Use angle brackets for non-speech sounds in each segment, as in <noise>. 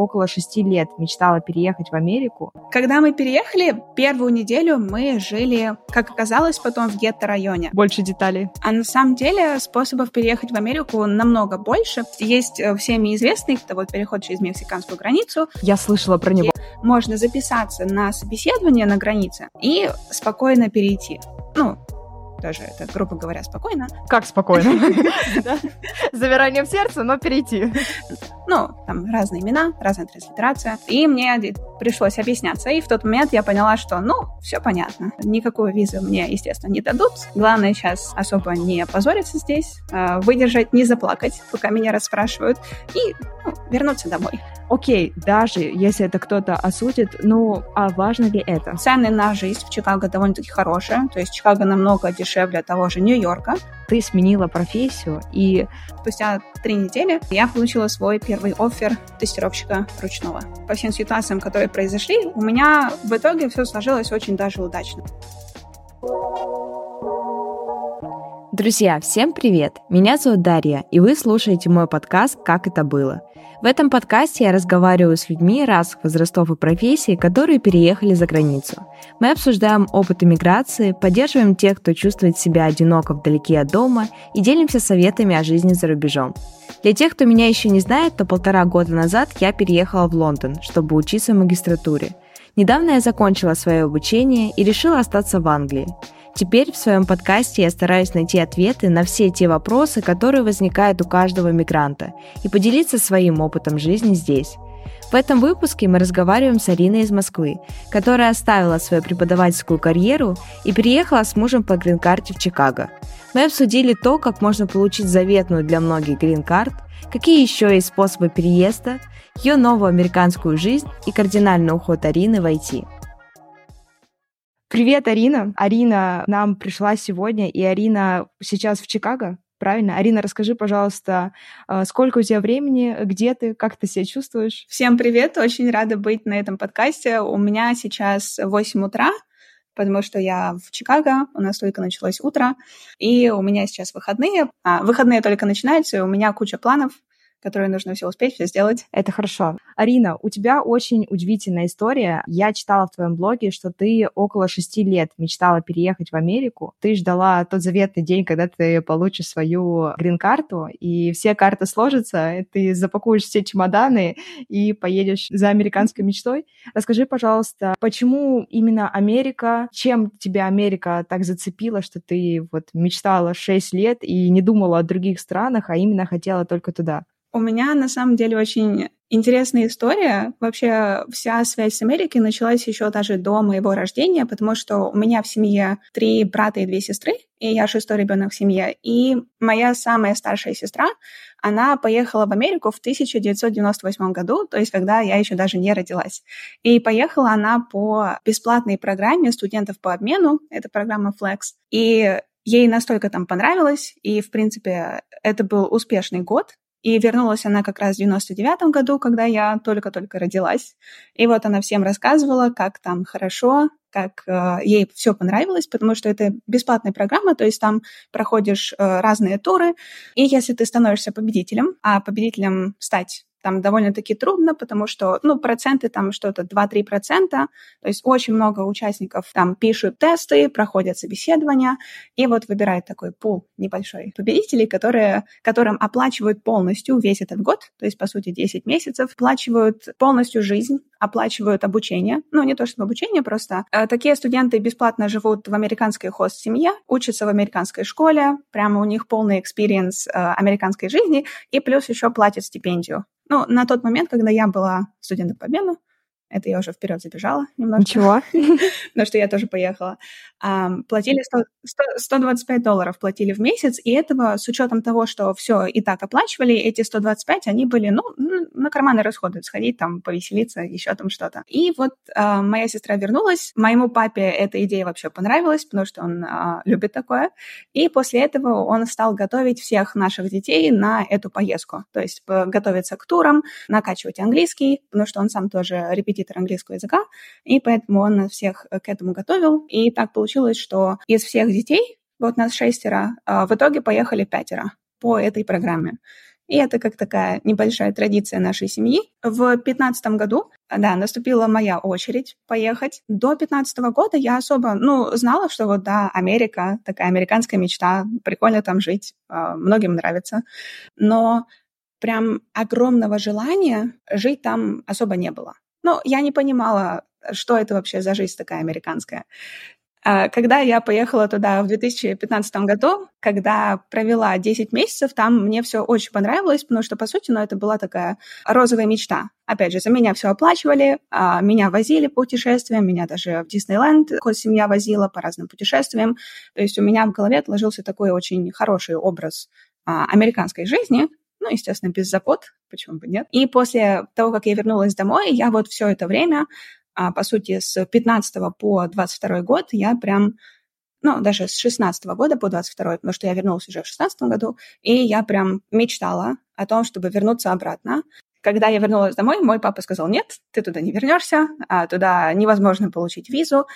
около шести лет мечтала переехать в Америку. Когда мы переехали, первую неделю мы жили, как оказалось, потом в гетто-районе. Больше деталей. А на самом деле способов переехать в Америку намного больше. Есть э, всеми известный, это вот переход через мексиканскую границу. Я слышала про него. Можно записаться на собеседование на границе и спокойно перейти. Ну, тоже это, грубо говоря, спокойно. Как спокойно? <laughs> Замиранием сердца, но перейти. Ну, там разные имена, разная транслитерация. И мне пришлось объясняться. И в тот момент я поняла, что, ну, все понятно. Никакую визу мне, естественно, не дадут. Главное сейчас особо не опозориться здесь, а, выдержать, не заплакать, пока меня расспрашивают, и ну, вернуться домой. Окей, даже если это кто-то осудит, ну, а важно ли это? Цены на жизнь в Чикаго довольно-таки хорошие, то есть Чикаго намного дешевле того же Нью-Йорка. Ты сменила профессию, и спустя три недели я получила свой первый офер тестировщика ручного. По всем ситуациям, которые произошли, у меня в итоге все сложилось очень даже удачно. Друзья, всем привет! Меня зовут Дарья, и вы слушаете мой подкаст «Как это было». В этом подкасте я разговариваю с людьми разных возрастов и профессий, которые переехали за границу. Мы обсуждаем опыт иммиграции, поддерживаем тех, кто чувствует себя одиноко вдалеке от дома и делимся советами о жизни за рубежом. Для тех, кто меня еще не знает, то полтора года назад я переехала в Лондон, чтобы учиться в магистратуре. Недавно я закончила свое обучение и решила остаться в Англии. Теперь в своем подкасте я стараюсь найти ответы на все те вопросы, которые возникают у каждого мигранта, и поделиться своим опытом жизни здесь. В этом выпуске мы разговариваем с Ариной из Москвы, которая оставила свою преподавательскую карьеру и переехала с мужем по грин-карте в Чикаго. Мы обсудили то, как можно получить заветную для многих грин-карт, какие еще есть способы переезда, ее новую американскую жизнь и кардинальный уход Арины в IT. Привет, Арина. Арина нам пришла сегодня, и Арина сейчас в Чикаго. Правильно? Арина, расскажи, пожалуйста, а, сколько у тебя времени, где ты, как ты себя чувствуешь? Всем привет, очень рада быть на этом подкасте. У меня сейчас 8 утра, потому что я в Чикаго, у нас только началось утро, и у меня сейчас выходные. А, выходные только начинаются, и у меня куча планов которые нужно все успеть, все сделать. Это хорошо. Арина, у тебя очень удивительная история. Я читала в твоем блоге, что ты около шести лет мечтала переехать в Америку. Ты ждала тот заветный день, когда ты получишь свою грин-карту, и все карты сложатся, и ты запакуешь все чемоданы и поедешь за американской мечтой. Расскажи, пожалуйста, почему именно Америка? Чем тебя Америка так зацепила, что ты вот мечтала шесть лет и не думала о других странах, а именно хотела только туда? У меня на самом деле очень интересная история. Вообще вся связь с Америкой началась еще даже до моего рождения, потому что у меня в семье три брата и две сестры, и я шестой ребенок в семье. И моя самая старшая сестра, она поехала в Америку в 1998 году, то есть когда я еще даже не родилась. И поехала она по бесплатной программе студентов по обмену, это программа Flex. И ей настолько там понравилось, и, в принципе, это был успешный год, и вернулась она как раз в 99 году, когда я только-только родилась. И вот она всем рассказывала, как там хорошо, как э, ей все понравилось, потому что это бесплатная программа, то есть там проходишь э, разные туры, и если ты становишься победителем, а победителем стать там довольно-таки трудно, потому что, ну, проценты там что-то 2-3 процента, то есть очень много участников там пишут тесты, проходят собеседования, и вот выбирают такой пул небольшой победителей, которые, которым оплачивают полностью весь этот год, то есть, по сути, 10 месяцев, оплачивают полностью жизнь, оплачивают обучение, ну, не то чтобы обучение, просто э, такие студенты бесплатно живут в американской хост-семье, учатся в американской школе, прямо у них полный experience э, американской жизни, и плюс еще платят стипендию. Ну, на тот момент, когда я была студентом по обмену, это я уже вперед забежала немножко. Ничего. <laughs> Но что я тоже поехала. Um, платили 100, 100, 125 долларов платили в месяц, и этого с учетом того, что все и так оплачивали, эти 125, они были, ну, на карманные расходы, сходить там, повеселиться, еще там что-то. И вот uh, моя сестра вернулась, моему папе эта идея вообще понравилась, потому что он uh, любит такое, и после этого он стал готовить всех наших детей на эту поездку, то есть готовиться к турам, накачивать английский, потому что он сам тоже репетитор английского языка, и поэтому он нас всех к этому готовил, и так получилось, получилось, что из всех детей, вот нас шестеро, а, в итоге поехали пятеро по этой программе. И это как такая небольшая традиция нашей семьи. В 2015 году, да, наступила моя очередь поехать. До 2015 года я особо, ну, знала, что вот, да, Америка, такая американская мечта, прикольно там жить, а, многим нравится. Но прям огромного желания жить там особо не было. Ну, я не понимала, что это вообще за жизнь такая американская. А, когда я поехала туда в 2015 году, когда провела 10 месяцев, там мне все очень понравилось, потому что, по сути, ну, это была такая розовая мечта. Опять же, за меня все оплачивали, а, меня возили по путешествиям, меня даже в Диснейленд семья возила по разным путешествиям. То есть у меня в голове отложился такой очень хороший образ а, американской жизни, ну, естественно, без забот, почему бы нет. И после того, как я вернулась домой, я вот все это время а, по сути, с 15 по 22 год я прям ну, даже с 16 года по 22, потому что я вернулась уже в 16 году, и я прям мечтала о том, чтобы вернуться обратно. Когда я вернулась домой, мой папа сказал, нет, ты туда не вернешься, а туда невозможно получить визу.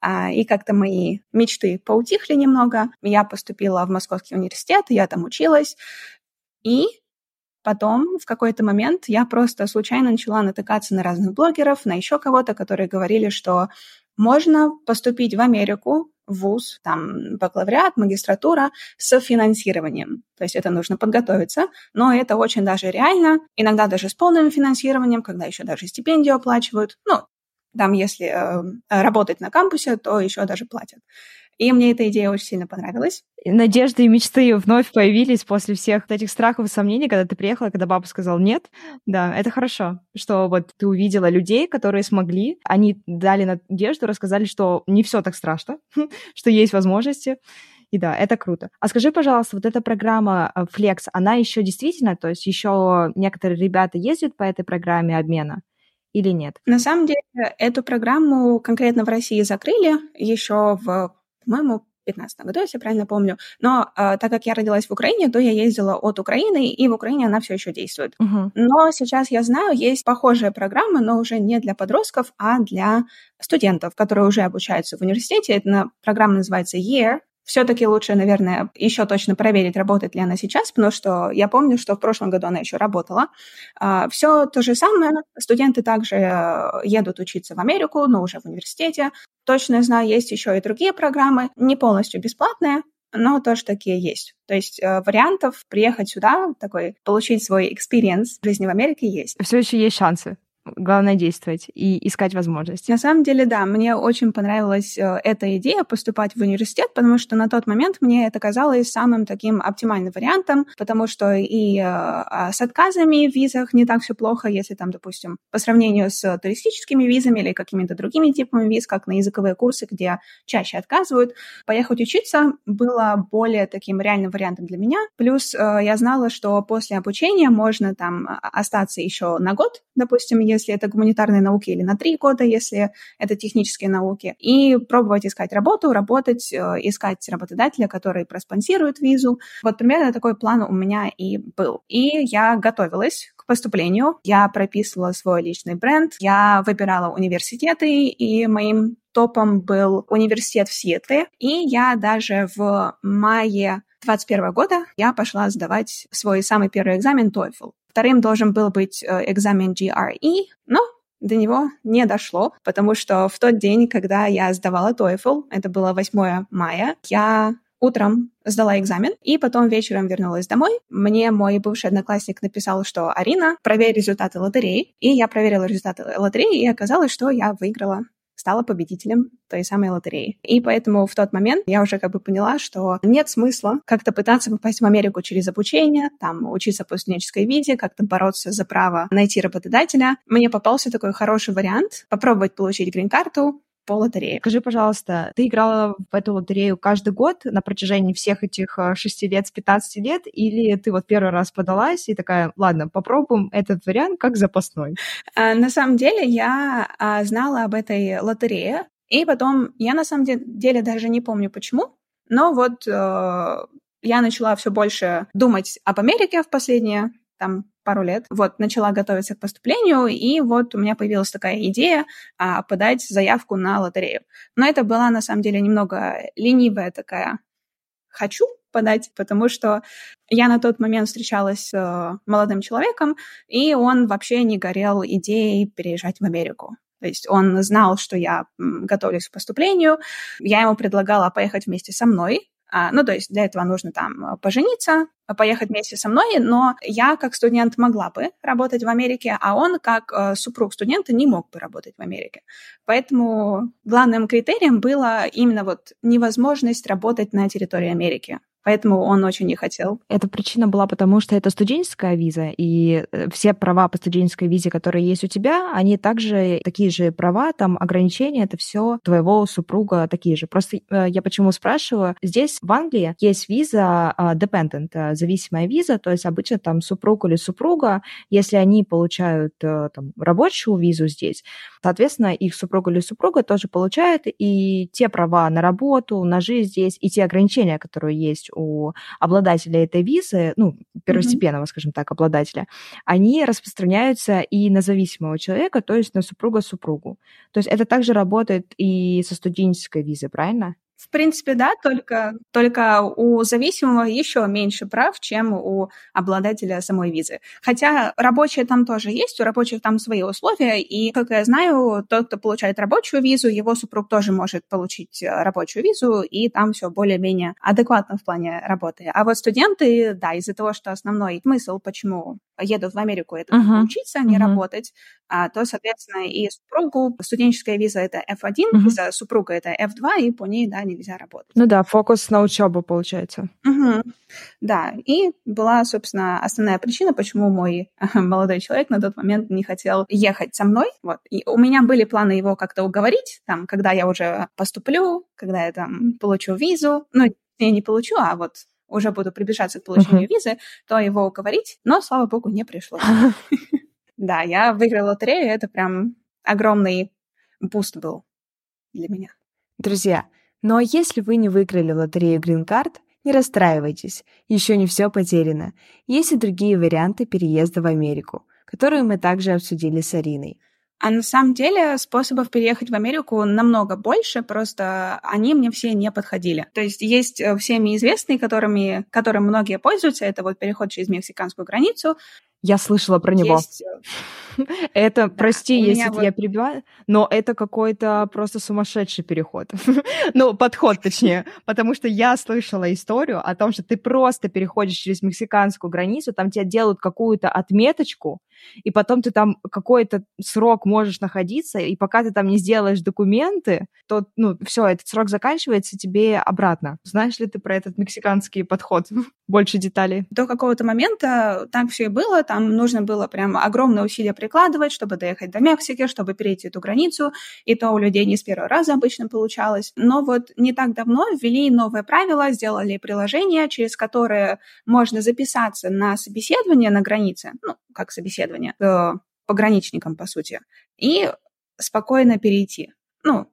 А, и как-то мои мечты поутихли немного. Я поступила в Московский университет, я там училась. И Потом в какой-то момент я просто случайно начала натыкаться на разных блогеров, на еще кого-то, которые говорили, что можно поступить в Америку, в ВУЗ, там бакалавриат, магистратура с финансированием. То есть это нужно подготовиться, но это очень даже реально, иногда даже с полным финансированием, когда еще даже стипендию оплачивают. Ну, там, если э, работать на кампусе, то еще даже платят. И мне эта идея очень сильно понравилась. Надежды и мечты вновь появились после всех этих страхов и сомнений, когда ты приехала, когда папа сказал нет. Да, это хорошо, что вот ты увидела людей, которые смогли, они дали надежду, рассказали, что не все так страшно, <laughs> что есть возможности. И да, это круто. А скажи, пожалуйста, вот эта программа э, Flex, она еще действительно, то есть еще некоторые ребята ездят по этой программе обмена? или нет? На самом деле, эту программу конкретно в России закрыли еще в по-моему, 2015 году, если правильно помню. Но э, так как я родилась в Украине, то я ездила от Украины, и в Украине она все еще действует. Uh-huh. Но сейчас я знаю, есть похожие программы, но уже не для подростков, а для студентов, которые уже обучаются в университете. Эта программа называется Year, все-таки лучше, наверное, еще точно проверить, работает ли она сейчас, потому что я помню, что в прошлом году она еще работала. А, Все то же самое. Студенты также э, едут учиться в Америку, но уже в университете. Точно знаю, есть еще и другие программы, не полностью бесплатные, но тоже такие есть. То есть э, вариантов приехать сюда, такой, получить свой в жизни в Америке есть. Все еще есть шансы. Главное действовать и искать возможности. На самом деле, да, мне очень понравилась э, эта идея поступать в университет, потому что на тот момент мне это казалось самым таким оптимальным вариантом, потому что и э, а, с отказами в визах не так все плохо, если там, допустим, по сравнению с туристическими визами или какими-то другими типами виз, как на языковые курсы, где чаще отказывают, поехать учиться было более таким реальным вариантом для меня. Плюс э, я знала, что после обучения можно там остаться еще на год, допустим, если это гуманитарные науки, или на три года, если это технические науки, и пробовать искать работу, работать, э, искать работодателя, который проспонсирует визу. Вот примерно такой план у меня и был. И я готовилась к поступлению, я прописывала свой личный бренд, я выбирала университеты, и моим топом был университет в Сиэтле, и я даже в мае 2021 года я пошла сдавать свой самый первый экзамен TOEFL. Вторым должен был быть э, экзамен GRE, но до него не дошло, потому что в тот день, когда я сдавала TOEFL, это было 8 мая, я утром сдала экзамен, и потом вечером вернулась домой. Мне мой бывший одноклассник написал, что «Арина, проверь результаты лотереи». И я проверила результаты лотереи, и оказалось, что я выиграла стала победителем той самой лотереи. И поэтому в тот момент я уже как бы поняла, что нет смысла как-то пытаться попасть в Америку через обучение, там, учиться по студенческой визе, как-то бороться за право найти работодателя. Мне попался такой хороший вариант попробовать получить грин-карту, по лотерее. Скажи, пожалуйста, ты играла в эту лотерею каждый год на протяжении всех этих э, шести лет с 15 лет, или ты вот первый раз подалась и такая, ладно, попробуем этот вариант как запасной? А, на самом деле я а, знала об этой лотерее, и потом я на самом деле даже не помню почему, но вот э, я начала все больше думать об Америке в последние там пару лет. Вот, начала готовиться к поступлению, и вот у меня появилась такая идея а, подать заявку на лотерею. Но это была, на самом деле, немного ленивая такая «хочу», подать, потому что я на тот момент встречалась с э, молодым человеком, и он вообще не горел идеей переезжать в Америку. То есть он знал, что я готовлюсь к поступлению. Я ему предлагала поехать вместе со мной, ну, то есть для этого нужно там э, пожениться, поехать вместе со мной, но я как студент могла бы работать в Америке, а он как э, супруг студента не мог бы работать в Америке. Поэтому главным критерием было именно вот невозможность работать на территории Америки. Поэтому он очень не хотел. Эта причина была потому, что это студенческая виза, и э, все права по студенческой визе, которые есть у тебя, они также такие же права, там ограничения, это все твоего супруга такие же. Просто э, я почему спрашиваю, здесь в Англии есть виза uh, dependent, uh, зависимая виза, то есть обычно там супруг или супруга, если они получают там, рабочую визу здесь, соответственно, их супруг или супруга тоже получают и те права на работу, на жизнь здесь, и те ограничения, которые есть у обладателя этой визы, ну, первостепенного, mm-hmm. скажем так, обладателя, они распространяются и на зависимого человека, то есть на супруга-супругу. То есть это также работает и со студенческой визой, правильно? В принципе, да, только, только у зависимого еще меньше прав, чем у обладателя самой визы. Хотя рабочие там тоже есть, у рабочих там свои условия, и, как я знаю, тот, кто получает рабочую визу, его супруг тоже может получить э, рабочую визу, и там все более-менее адекватно в плане работы. А вот студенты, да, из-за того, что основной смысл, почему едут в Америку, это uh-huh. учиться, а не uh-huh. работать, а, то, соответственно, и супругу студенческая виза это F1, uh-huh. виза супруга это F2, и по ней, да, нельзя работать. Ну да, фокус на учебу получается. Uh-huh. Да, и была, собственно, основная причина, почему мой <laughs> молодой человек на тот момент не хотел ехать со мной. Вот. И у меня были планы его как-то уговорить, там, когда я уже поступлю, когда я там получу визу, ну, я не получу, а вот уже буду приближаться к получению uh-huh. визы, то его уговорить, но, слава богу, не пришлось. <laughs> Да, я выиграла лотерею, это прям огромный boost был для меня. Друзья, но если вы не выиграли лотерею Green Card, не расстраивайтесь, еще не все потеряно. Есть и другие варианты переезда в Америку, которые мы также обсудили с Ариной. А на самом деле способов переехать в Америку намного больше, просто они мне все не подходили. То есть есть э, всеми известные, которыми, которым многие пользуются, это вот переход через мексиканскую границу, я слышала про него. Есть... <laughs> Это, да, прости, если вот... я перебиваю, но это какой-то просто сумасшедший переход. <laughs> ну, подход, точнее. Потому что я слышала историю о том, что ты просто переходишь через мексиканскую границу, там тебе делают какую-то отметочку, и потом ты там какой-то срок можешь находиться, и пока ты там не сделаешь документы, то, ну, все, этот срок заканчивается тебе обратно. Знаешь ли ты про этот мексиканский подход? <laughs> Больше деталей. До какого-то момента так все и было, там нужно было прям огромное усилие прикладывать, чтобы доехать до Мексики, чтобы перейти эту границу, и то у людей не с первого раза обычно получалось. Но вот не так давно ввели новые правила, сделали приложение, через которое можно записаться на собеседование на границе, ну, как собеседование, к пограничникам, по сути, и спокойно перейти. Ну,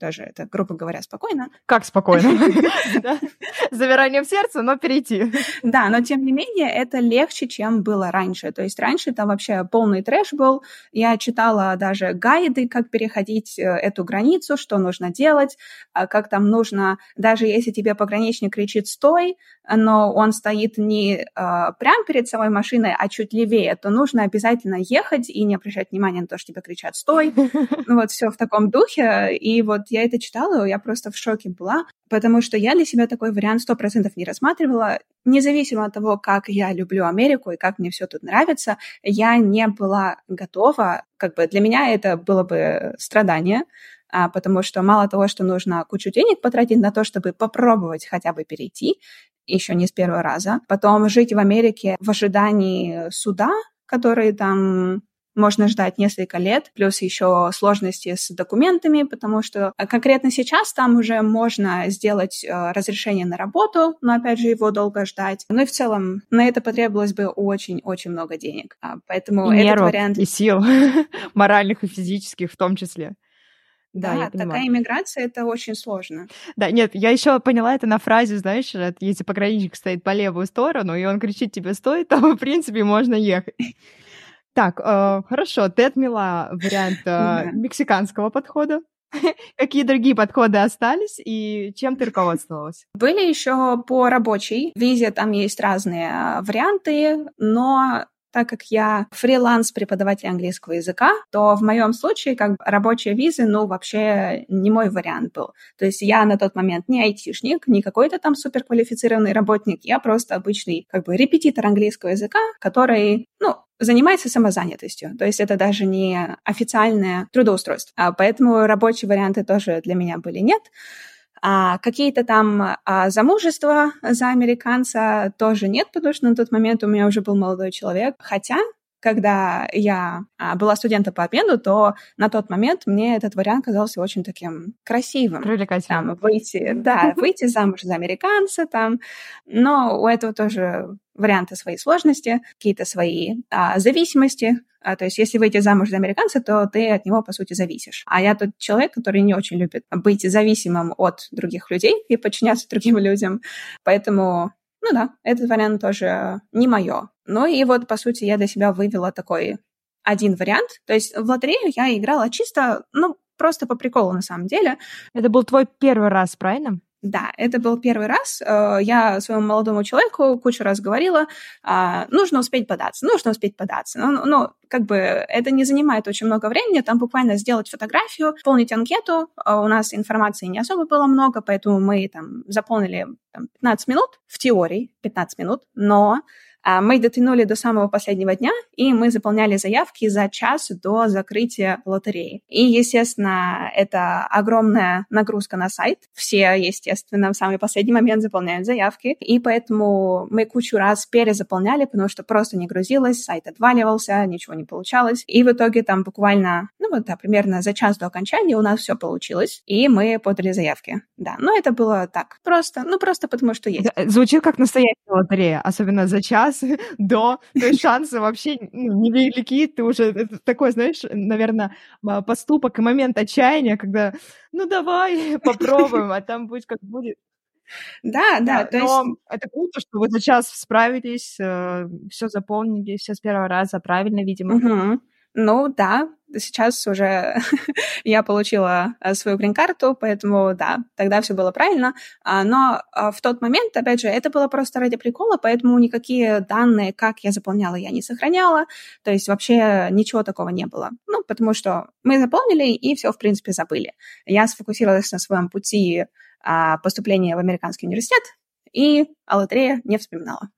даже это, грубо говоря, спокойно. Как спокойно? <laughs> <laughs> Завирание в сердце, но перейти. Да, но тем не менее это легче, чем было раньше. То есть раньше там вообще полный трэш был. Я читала даже гайды, как переходить э, эту границу, что нужно делать, а как там нужно, даже если тебе пограничник кричит «стой», но он стоит не э, прямо перед самой машиной, а чуть левее, то нужно обязательно ехать и не обращать внимания на то, что тебе кричат «стой». <laughs> Ну вот все в таком духе. И вот я это читала, я просто в шоке была, потому что я для себя такой вариант сто процентов не рассматривала. Независимо от того, как я люблю Америку и как мне все тут нравится, я не была готова, как бы для меня это было бы страдание, а, потому что мало того, что нужно кучу денег потратить на то, чтобы попробовать хотя бы перейти, еще не с первого раза, потом жить в Америке в ожидании суда, который там можно ждать несколько лет, плюс еще сложности с документами, потому что э, конкретно сейчас там уже можно сделать э, разрешение на работу, но опять же его долго ждать. Ну и в целом на это потребовалось бы очень-очень много денег. А, поэтому и этот нервов, вариант... И сил, <laughs> моральных и физических в том числе. Да, да такая иммиграция это очень сложно. Да, нет, я еще поняла это на фразе, знаешь, если пограничник стоит по левую сторону, и он кричит тебе стой, <laughs> то в принципе можно ехать. <laughs> Так, э, хорошо, ты отмела вариант э, мексиканского подхода. <laughs> Какие другие подходы остались и чем ты руководствовалась? Были еще по рабочей визе, там есть разные а, варианты, но так как я фриланс преподаватель английского языка, то в моем случае как бы рабочая виза, ну, вообще не мой вариант был. То есть я на тот момент не айтишник, не какой-то там суперквалифицированный работник, я просто обычный как бы репетитор английского языка, который, ну, занимается самозанятостью. То есть это даже не официальное трудоустройство. А поэтому рабочие варианты тоже для меня были нет. А какие-то там а, замужества за американца тоже нет, потому что на тот момент у меня уже был молодой человек. Хотя когда я а, была студентом по обмену, то на тот момент мне этот вариант казался очень таким красивым. Привлекательным. Там, выйти, да, <laughs> выйти замуж за американца там. Но у этого тоже варианты свои сложности, какие-то свои а, зависимости. А, то есть если выйти замуж за американца, то ты от него, по сути, зависишь. А я тот человек, который не очень любит быть зависимым от других людей и подчиняться <laughs> другим людям. Поэтому ну да, этот вариант тоже не мое. Ну и вот, по сути, я для себя вывела такой один вариант. То есть в лотерею я играла чисто, ну, просто по приколу на самом деле. Это был твой первый раз, правильно? Да, это был первый раз. Э, я своему молодому человеку кучу раз говорила, а, нужно успеть податься, нужно успеть податься. Ну, ну, как бы это не занимает очень много времени, там буквально сделать фотографию, полнить анкету. А у нас информации не особо было много, поэтому мы там заполнили там, 15 минут, в теории 15 минут, но мы дотянули до самого последнего дня, и мы заполняли заявки за час до закрытия лотереи. И, естественно, это огромная нагрузка на сайт. Все, естественно, в самый последний момент заполняют заявки, и поэтому мы кучу раз перезаполняли, потому что просто не грузилось, сайт отваливался, ничего не получалось. И в итоге там буквально, ну вот, да, примерно за час до окончания у нас все получилось, и мы подали заявки. Да, но это было так, просто, ну просто потому что есть. Звучит как настоящая лотерея, особенно за час час <laughs> до, то есть шансы вообще ну, невелики, ты уже это такой, знаешь, наверное, поступок и момент отчаяния, когда, ну давай <laughs> попробуем, а там будет как будет. Да, да, то но есть... это круто, что вы за час справились, э, все заполнили, все с первого раза правильно, видимо. Угу. Ну да, сейчас уже <laughs> я получила э, свою грин-карту, поэтому да, тогда все было правильно. А, но а, в тот момент, опять же, это было просто ради прикола, поэтому никакие данные, как я заполняла, я не сохраняла. То есть вообще ничего такого не было. Ну, потому что мы заполнили и все, в принципе, забыли. Я сфокусировалась на своем пути а, поступления в американский университет, и о лотерее не вспоминала.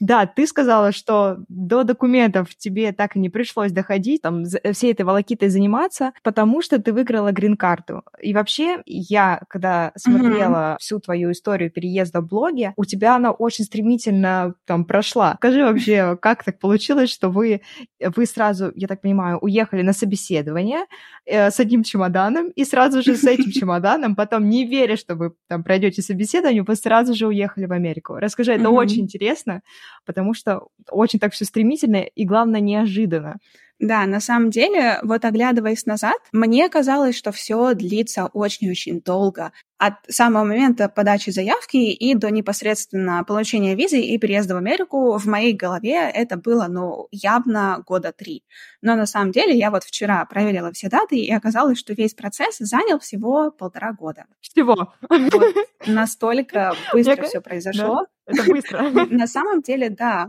Да, ты сказала, что до документов тебе так и не пришлось доходить, там, всей этой волокитой заниматься, потому что ты выиграла грин-карту. И вообще, я, когда смотрела mm-hmm. всю твою историю переезда в блоге, у тебя она очень стремительно там прошла. Скажи вообще, <laughs> как так получилось, что вы, вы сразу, я так понимаю, уехали на собеседование э, с одним чемоданом, и сразу же с этим <laughs> чемоданом, потом не веря, что вы там пройдете собеседование, вы сразу же уехали в Америку. Расскажи, это mm-hmm. очень интересно, потому что очень так все стремительно и, главное, неожиданно. Да, на самом деле, вот оглядываясь назад, мне казалось, что все длится очень-очень долго. От самого момента подачи заявки и до непосредственно получения визы и переезда в Америку в моей голове это было, ну, явно года три. Но на самом деле я вот вчера проверила все даты, и оказалось, что весь процесс занял всего полтора года. Всего? Вот, настолько быстро все произошло. Это быстро. <laughs> На самом деле, да.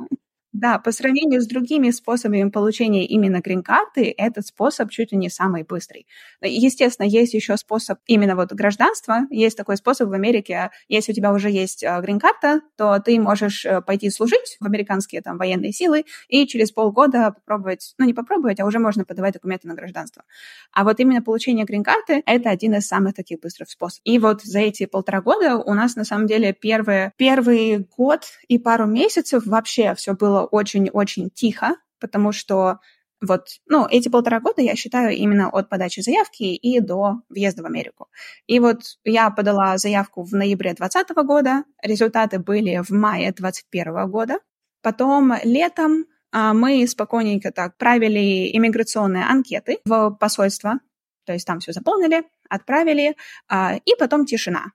Да, по сравнению с другими способами получения именно грин-карты, этот способ чуть ли не самый быстрый. Естественно, есть еще способ именно вот гражданства. Есть такой способ в Америке. Если у тебя уже есть э, грин-карта, то ты можешь э, пойти служить в американские там военные силы и через полгода попробовать, ну не попробовать, а уже можно подавать документы на гражданство. А вот именно получение грин-карты — это один из самых таких быстрых способов. И вот за эти полтора года у нас на самом деле первые, первый год и пару месяцев вообще все было очень-очень тихо, потому что вот, ну, эти полтора года я считаю именно от подачи заявки и до въезда в Америку. И вот я подала заявку в ноябре 2020 года, результаты были в мае 2021 года. Потом летом а, мы спокойненько так правили иммиграционные анкеты в посольство, то есть там все заполнили, отправили, а, и потом тишина.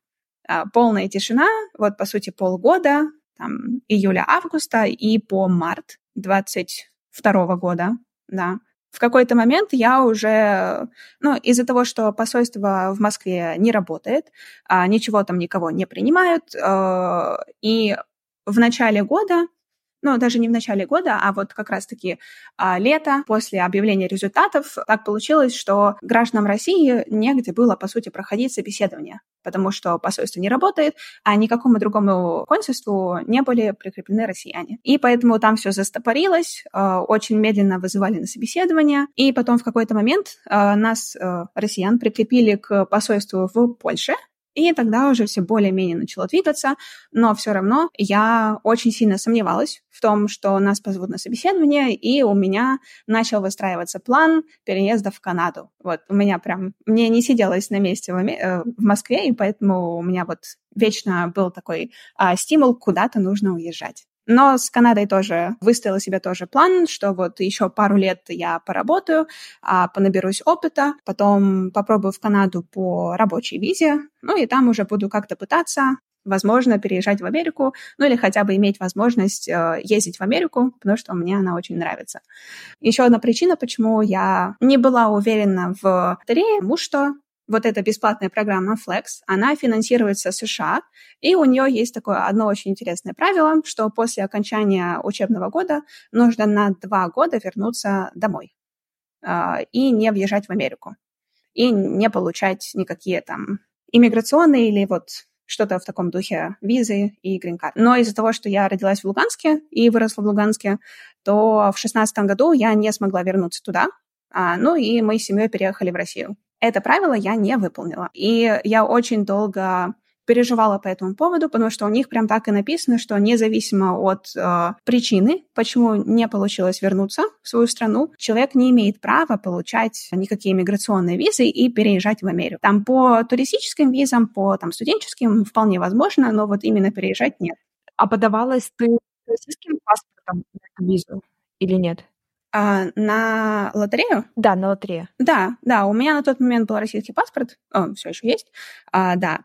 А, полная тишина, вот по сути полгода, там, июля-августа и по март 22 года, да, в какой-то момент я уже, ну, из-за того, что посольство в Москве не работает, а, ничего там никого не принимают, э, и в начале года ну, даже не в начале года, а вот как раз-таки а, лето, после объявления результатов, так получилось, что гражданам России негде было, по сути, проходить собеседование, потому что посольство не работает, а никакому другому консульству не были прикреплены россияне. И поэтому там все застопорилось, а, очень медленно вызывали на собеседование, и потом в какой-то момент а, нас, а, россиян, прикрепили к посольству в Польше, и тогда уже все более-менее начало двигаться, но все равно я очень сильно сомневалась в том, что нас позовут на собеседование, и у меня начал выстраиваться план переезда в Канаду. Вот, у меня прям, мне не сиделось на месте в, э, Москве, и поэтому у меня вот вечно был такой а, стимул, куда-то нужно уезжать. Но с Канадой тоже выставила себе тоже план, что вот еще пару лет я поработаю, а понаберусь опыта, потом попробую в Канаду по рабочей визе, ну и там уже буду как-то пытаться возможно, переезжать в Америку, ну или хотя бы иметь возможность э, ездить в Америку, потому что мне она очень нравится. Еще одна причина, почему я не была уверена в лотерее, потому что вот эта бесплатная программа Flex, она финансируется США, и у нее есть такое одно очень интересное правило, что после окончания учебного года нужно на два года вернуться домой э, и не въезжать в Америку, и не получать никакие там иммиграционные или вот что-то в таком духе визы и грин-карт. Но из-за того, что я родилась в Луганске и выросла в Луганске, то в шестнадцатом году я не смогла вернуться туда, а, ну и мы с семьей переехали в Россию. Это правило я не выполнила. И я очень долго переживала по этому поводу, потому что у них прям так и написано, что независимо от э, причины, почему не получилось вернуться в свою страну, человек не имеет права получать никакие миграционные визы и переезжать в Америку. Там по туристическим визам, по там, студенческим вполне возможно, но вот именно переезжать нет. А подавалась ты российским паспортом на эту визу или нет? А, на лотерею? Да, на лотерею. Да, да, у меня на тот момент был российский паспорт, он все еще есть, а, да.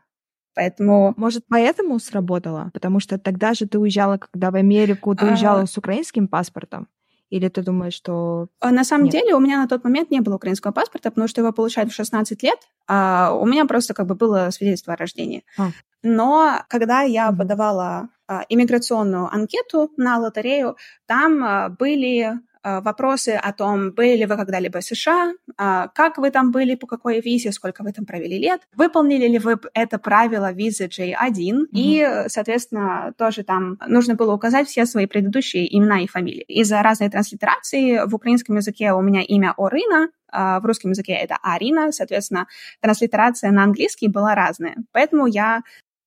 Поэтому... Может, поэтому сработало? Потому что тогда же ты уезжала, когда в Америку, ты уезжала а... с украинским паспортом? Или ты думаешь, что... А, на самом Нет. деле у меня на тот момент не было украинского паспорта, потому что его получают в 16 лет, а у меня просто как бы было свидетельство о рождении. А. Но когда я mm-hmm. подавала а, иммиграционную анкету на лотерею, там а, были вопросы о том, были ли вы когда-либо в США, а, как вы там были, по какой визе, сколько вы там провели лет, выполнили ли вы это правило визы J1, mm-hmm. и, соответственно, тоже там нужно было указать все свои предыдущие имена и фамилии. Из-за разной транслитерации в украинском языке у меня имя Орина, а в русском языке это Арина, соответственно, транслитерация на английский была разная. Поэтому я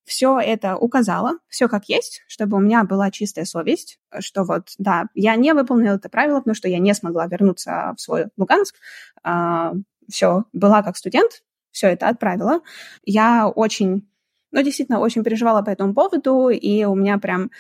все это указала, все как есть, чтобы у меня была чистая совесть, что вот, да, я не выполнила это правило, потому что я не смогла вернуться в свой Луганск. А, все, была как студент, все это отправила. Я очень ну, действительно, очень переживала по этому поводу, и у меня прям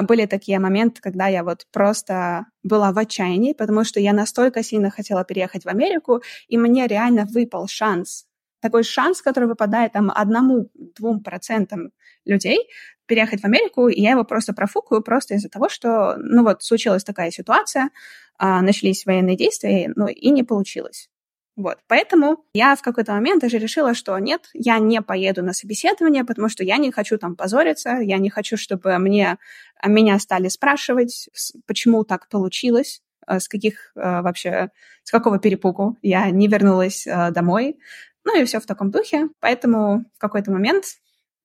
были такие моменты, когда я вот просто была в отчаянии, потому что я настолько сильно хотела переехать в Америку, и мне реально выпал шанс такой шанс, который выпадает там одному-двум процентам людей переехать в Америку, и я его просто профукаю просто из-за того, что, ну вот, случилась такая ситуация, а, начались военные действия, ну и не получилось. Вот, поэтому я в какой-то момент даже решила, что нет, я не поеду на собеседование, потому что я не хочу там позориться, я не хочу, чтобы мне, меня стали спрашивать, почему так получилось, э, с каких вообще, с какого перепугу я не вернулась домой. Ну и все в таком духе. Поэтому в какой-то момент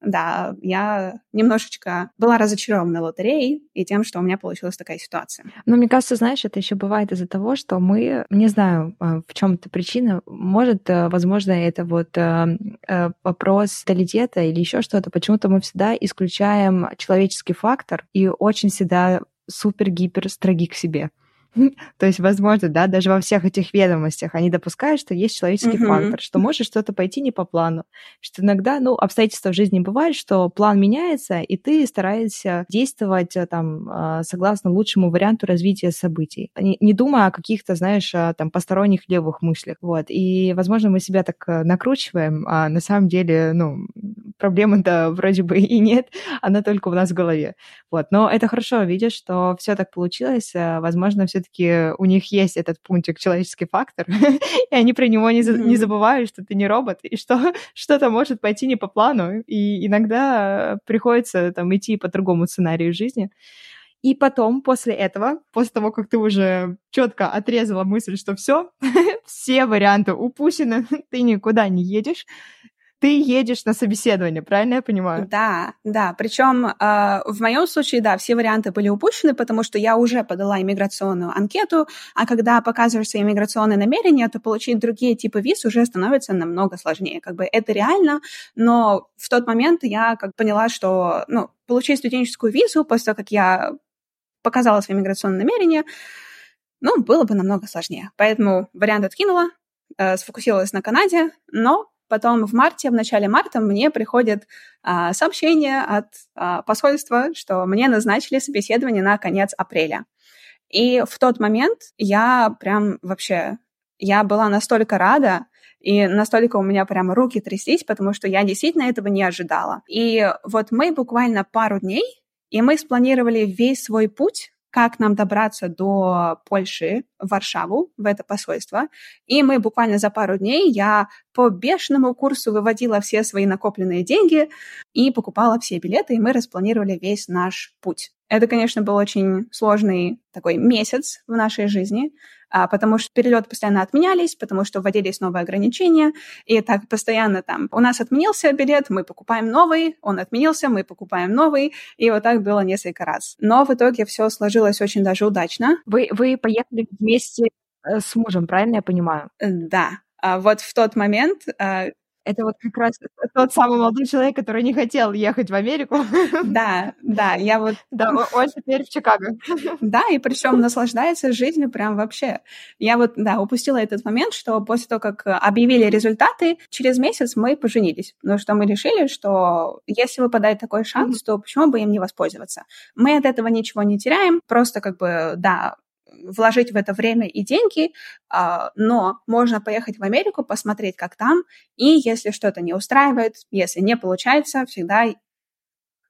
да, я немножечко была разочарована лотереей и тем, что у меня получилась такая ситуация. Но мне кажется, знаешь, это еще бывает из-за того, что мы, не знаю, а, в чем-то причина, может, э, возможно, это вот э, э, вопрос менталитета или еще что-то. Почему-то мы всегда исключаем человеческий фактор и очень всегда супер-гипер строги к себе. <laughs> То есть, возможно, да, даже во всех этих ведомостях они допускают, что есть человеческий uh-huh. фактор, что может что-то пойти не по плану, что иногда, ну, обстоятельства в жизни бывают, что план меняется, и ты стараешься действовать э, там а, согласно лучшему варианту развития событий, не, не думая о каких-то, знаешь, а, там посторонних левых мыслях, вот. И, возможно, мы себя так э, накручиваем, а на самом деле, ну, проблемы-то вроде бы и нет, она только у нас в голове, вот. Но это хорошо, видишь, что все так получилось, э, возможно, все все-таки у них есть этот пунктик человеческий фактор, <laughs> и они про него не, не забывают, что ты не робот, и что <laughs> что-то может пойти не по плану, и иногда приходится там идти по другому сценарию жизни. И потом, после этого, после того, как ты уже четко отрезала мысль, что все, <laughs> все варианты упущены, ты никуда не едешь, ты едешь на собеседование, правильно я понимаю? Да, да. Причем э, в моем случае, да, все варианты были упущены, потому что я уже подала иммиграционную анкету, а когда показываешь свои иммиграционные намерения, то получить другие типы виз уже становится намного сложнее. Как бы это реально, но в тот момент я как поняла, что ну, получить студенческую визу после того, как я показала свои иммиграционные намерения, ну, было бы намного сложнее. Поэтому вариант откинула, э, сфокусировалась на Канаде, но Потом в марте, в начале марта мне приходит а, сообщение от а, посольства, что мне назначили собеседование на конец апреля. И в тот момент я прям вообще, я была настолько рада, и настолько у меня прям руки тряслись, потому что я действительно этого не ожидала. И вот мы буквально пару дней, и мы спланировали весь свой путь как нам добраться до Польши, в Варшаву, в это посольство. И мы буквально за пару дней я по бешеному курсу выводила все свои накопленные деньги и покупала все билеты, и мы распланировали весь наш путь. Это, конечно, был очень сложный такой месяц в нашей жизни, потому что перелеты постоянно отменялись, потому что вводились новые ограничения, и так постоянно там у нас отменился билет, мы покупаем новый, он отменился, мы покупаем новый, и вот так было несколько раз. Но в итоге все сложилось очень даже удачно. Вы, вы поехали вместе э, с мужем, правильно я понимаю? Да. А вот в тот момент а, это вот как раз <laughs> тот самый молодой человек, который не хотел ехать в Америку. <laughs> Да, да, я вот... Да, он теперь в Чикаго. <laughs> Да, и причем наслаждается жизнью прям вообще. Я вот, да, упустила этот момент, что после того, как объявили результаты, через месяц мы поженились. Потому что мы решили, что если выпадает такой шанс, то почему бы им не воспользоваться? Мы от этого ничего не теряем, просто как бы, да, вложить в это время и деньги, а, но можно поехать в Америку, посмотреть, как там, и если что-то не устраивает, если не получается, всегда,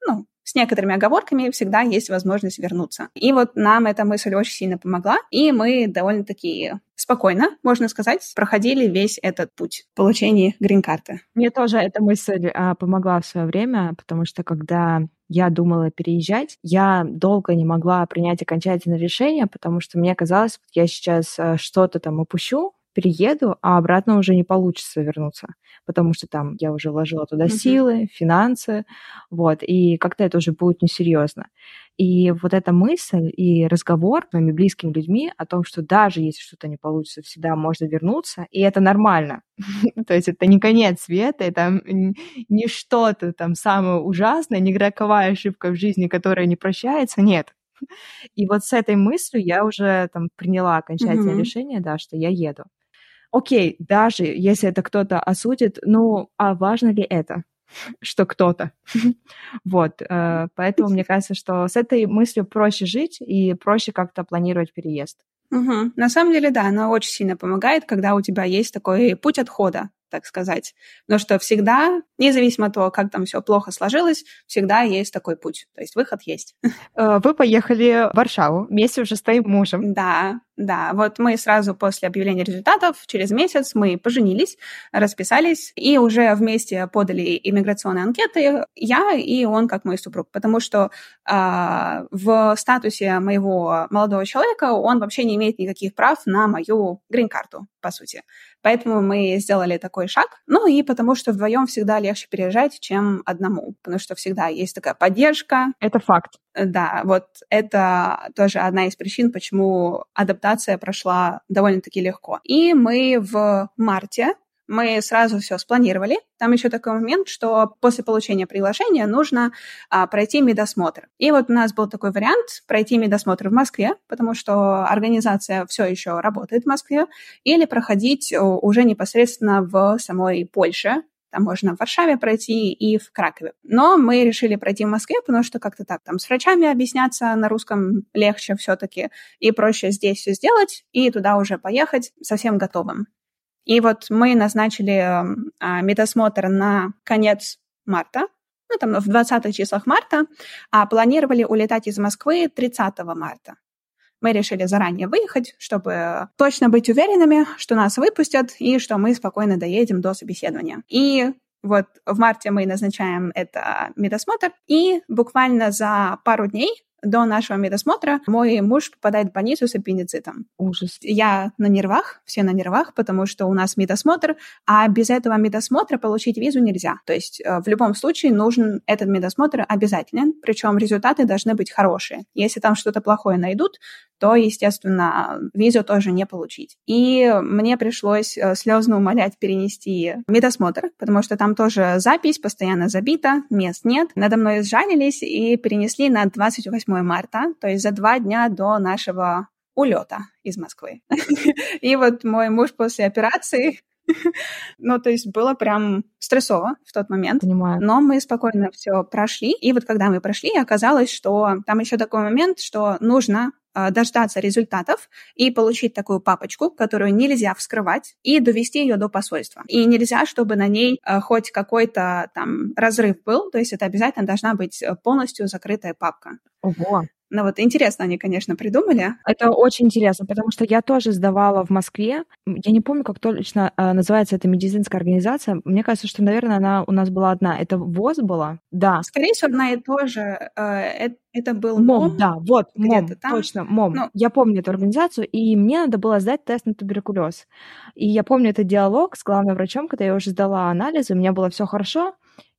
ну, с некоторыми оговорками всегда есть возможность вернуться. И вот нам эта мысль очень сильно помогла, и мы довольно-таки спокойно, можно сказать, проходили весь этот путь получения грин-карты. Мне тоже эта мысль а, помогла в свое время, потому что когда я думала переезжать, я долго не могла принять окончательное решение, потому что мне казалось, я сейчас э, что-то там упущу, перееду, а обратно уже не получится вернуться, потому что там я уже вложила туда mm-hmm. силы, финансы, вот, и как-то это уже будет несерьезно. И вот эта мысль и разговор с моими близкими людьми о том, что даже если что-то не получится, всегда можно вернуться, и это нормально. <laughs> То есть это не конец света, это не что-то там самое ужасное, не роковая ошибка в жизни, которая не прощается, нет. <laughs> И вот с этой мыслью я уже там приняла окончательное mm-hmm. решение, да, что я еду окей, даже если это кто-то осудит, ну, а важно ли это? что кто-то. <laughs> вот, э, поэтому мне кажется, что с этой мыслью проще жить и проще как-то планировать переезд. Угу. На самом деле, да, она очень сильно помогает, когда у тебя есть такой путь отхода, так сказать. Но что всегда, независимо от того, как там все плохо сложилось, всегда есть такой путь. То есть выход есть. <laughs> Э, вы поехали в Варшаву вместе уже с твоим мужем. Да, да. Вот мы сразу после объявления результатов, через месяц мы поженились, расписались и уже вместе подали иммиграционные анкеты, я и он как мой супруг, потому что э, в статусе моего молодого человека он вообще не имеет никаких прав на мою грин-карту, по сути. Поэтому мы сделали такой шаг. Ну и потому что вдвоем всегда легче переезжать, чем одному, потому что всегда есть такая поддержка. Это факт. Да, вот это тоже одна из причин, почему адаптация прошла довольно-таки легко. И мы в марте мы сразу все спланировали. Там еще такой момент, что после получения приглашения нужно а, пройти медосмотр. И вот у нас был такой вариант пройти медосмотр в Москве, потому что организация все еще работает в Москве, или проходить уже непосредственно в самой Польше, там можно в Варшаве пройти и в Кракове. Но мы решили пройти в Москве, потому что как-то так там с врачами объясняться на русском легче все-таки и проще здесь все сделать и туда уже поехать совсем готовым. И вот мы назначили а, медосмотр на конец марта, ну, там в 20 числах марта, а планировали улетать из Москвы 30 марта. мы решили заранее выехать, чтобы точно быть уверенными, что нас выпустят и что мы спокойно доедем до собеседования. И вот в марте мы назначаем это медосмотр, и буквально за пару дней до нашего медосмотра мой муж попадает в больницу с аппендицитом. Ужас. Я на нервах, все на нервах, потому что у нас медосмотр, а без этого медосмотра получить визу нельзя. То есть э, в любом случае нужен этот медосмотр обязателен, причем результаты должны быть хорошие. Если там что-то плохое найдут, то, естественно, визу тоже не получить. И мне пришлось э, слезно умолять перенести медосмотр, потому что там тоже запись постоянно забита, мест нет. Надо мной сжалились и перенесли на 28 марта, то есть за два дня до нашего улета из Москвы. <laughs> И вот мой муж после операции <laughs> ну, то есть было прям стрессово в тот момент. Понимаю. Но мы спокойно все прошли. И вот когда мы прошли, оказалось, что там еще такой момент, что нужно дождаться результатов и получить такую папочку, которую нельзя вскрывать, и довести ее до посольства. И нельзя, чтобы на ней а, хоть какой-то там разрыв был, то есть это обязательно должна быть э, полностью закрытая папка. Ого. Ну вот интересно они, конечно, придумали. Это очень интересно, потому что я тоже сдавала в Москве. Я не помню, как точно э, называется эта медицинская организация. Мне кажется, что, наверное, она у нас была одна. Это ВОЗ была? Да. Скорее всего, одна и то же. Э, это был МОМ. МОМ, да, вот, МОМ, там. точно, МОМ. Ну, я помню эту организацию, и мне надо было сдать тест на туберкулез. И я помню этот диалог с главным врачом, когда я уже сдала анализы, у меня было все хорошо,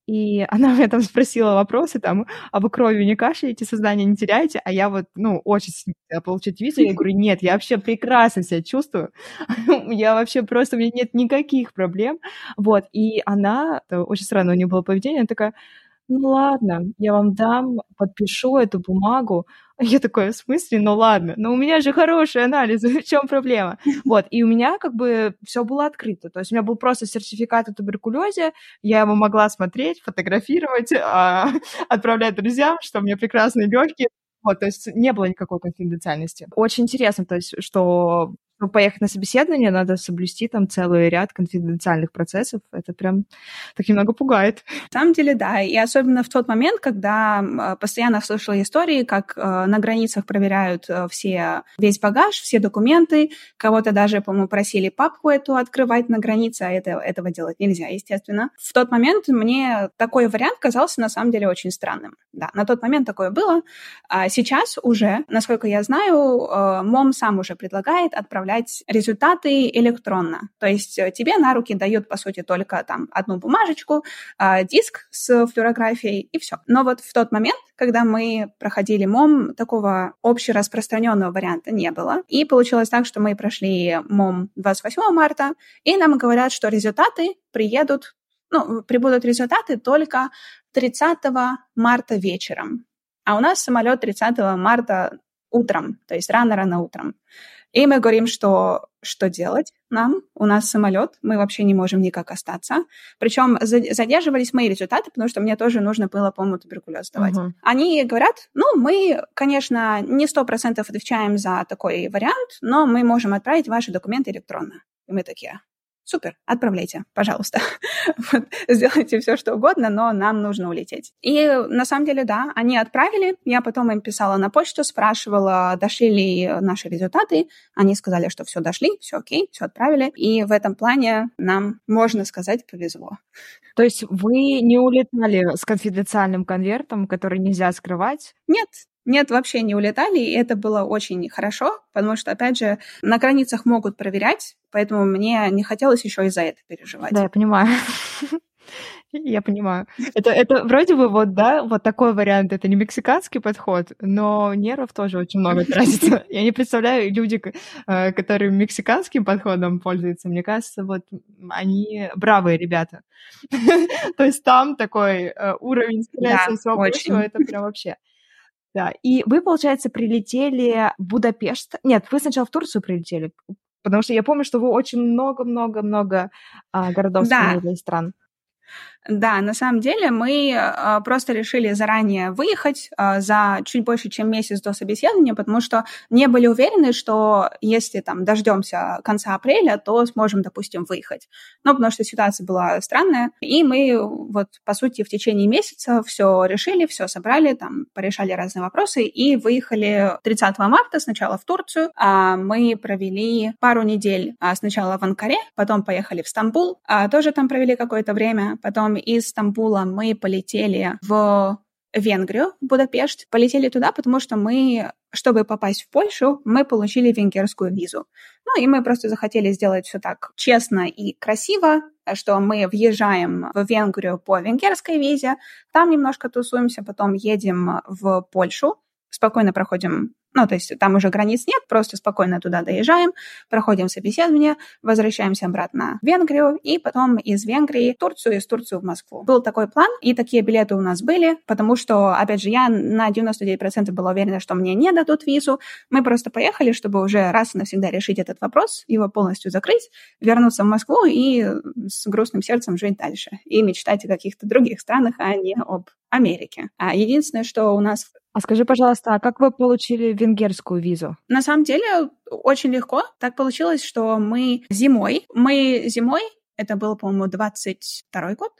и <laughs> она меня там спросила вопросы, там, а вы кровью не кашляете, сознание не теряете? А я вот, ну, очень хотела получить визу. Я говорю, <laughs> нет, я вообще прекрасно себя чувствую. <laughs> я вообще просто, у меня нет никаких проблем. Вот, и она, очень странно у нее было поведение, она такая, ну ладно, я вам дам, подпишу эту бумагу. <laughs> Я такая, в смысле, ну ладно, но у меня же хороший анализ, <laughs> в чем проблема? Вот, и у меня как бы все было открыто. То есть у меня был просто сертификат о туберкулезе, я его могла смотреть, фотографировать, <laughs> а, отправлять друзьям, что у меня прекрасные легкие. Вот, то есть не было никакой конфиденциальности. Очень интересно, то есть, что ну, поехать на собеседование, надо соблюсти там целый ряд конфиденциальных процессов. Это прям так немного пугает. На самом деле, да. И особенно в тот момент, когда постоянно слышала истории, как э, на границах проверяют э, все, весь багаж, все документы. Кого-то даже, по-моему, просили папку эту открывать на границе, а это, этого делать нельзя, естественно. В тот момент мне такой вариант казался на самом деле очень странным. Да, на тот момент такое было. А сейчас уже, насколько я знаю, э, МОМ сам уже предлагает отправлять отправлять результаты электронно. То есть э, тебе на руки дают, по сути, только там одну бумажечку, э, диск с флюорографией и все. Но вот в тот момент, когда мы проходили МОМ, такого общераспространенного варианта не было. И получилось так, что мы прошли МОМ 28 марта, и нам говорят, что результаты приедут, ну, прибудут результаты только 30 марта вечером. А у нас самолет 30 марта утром, то есть рано-рано утром. И мы говорим, что что делать нам? У нас самолет, мы вообще не можем никак остаться. Причем задерживались мои результаты, потому что мне тоже нужно было, по-моему, туберкулез сдавать. Uh-huh. Они говорят, ну, мы, конечно, не сто процентов отвечаем за такой вариант, но мы можем отправить ваши документы электронно. И мы такие, Супер, отправляйте, пожалуйста. <laughs> вот, сделайте все, что угодно, но нам нужно улететь. И на самом деле, да, они отправили. Я потом им писала на почту, спрашивала, дошли ли наши результаты. Они сказали, что все дошли, все окей, все отправили. И в этом плане нам, можно сказать, повезло. То есть вы не улетали с конфиденциальным конвертом, который нельзя скрывать? Нет, нет, вообще не улетали, и это было очень хорошо, потому что, опять же, на границах могут проверять, поэтому мне не хотелось еще и за это переживать. Да, я понимаю. Я понимаю. Это, это вроде бы вот, да, вот такой вариант. Это не мексиканский подход, но нервов тоже очень много <laughs> тратится. Я не представляю люди, э, которые мексиканским подходом пользуются. Мне кажется, вот они бравые ребята. <laughs> То есть там такой э, уровень стресса и всего прочего, это прям вообще. Да, и вы, получается, прилетели в Будапешт. Нет, вы сначала в Турцию прилетели, потому что я помню, что вы очень много-много-много а, городов да. сменили стран. Да, на самом деле мы э, просто решили заранее выехать э, за чуть больше, чем месяц до собеседования, потому что не были уверены, что если там дождемся конца апреля, то сможем, допустим, выехать. Ну, потому что ситуация была странная, и мы вот, по сути, в течение месяца все решили, все собрали, там, порешали разные вопросы и выехали 30 марта сначала в Турцию. А мы провели пару недель а сначала в Анкаре, потом поехали в Стамбул, а тоже там провели какое-то время, потом из Стамбула мы полетели в Венгрию, в Будапешт. Полетели туда, потому что мы, чтобы попасть в Польшу, мы получили венгерскую визу. Ну и мы просто захотели сделать все так честно и красиво, что мы въезжаем в Венгрию по венгерской визе, там немножко тусуемся, потом едем в Польшу, спокойно проходим ну, то есть там уже границ нет, просто спокойно туда доезжаем, проходим собеседование, возвращаемся обратно в Венгрию и потом из Венгрии в Турцию, из Турции в Москву. Был такой план, и такие билеты у нас были, потому что, опять же, я на 99% была уверена, что мне не дадут визу. Мы просто поехали, чтобы уже раз и навсегда решить этот вопрос, его полностью закрыть, вернуться в Москву и с грустным сердцем жить дальше. И мечтать о каких-то других странах, а не об Америке. А единственное, что у нас а скажи, пожалуйста, а как вы получили венгерскую визу? На самом деле очень легко. Так получилось, что мы зимой, мы зимой, это был, по-моему, 22 год,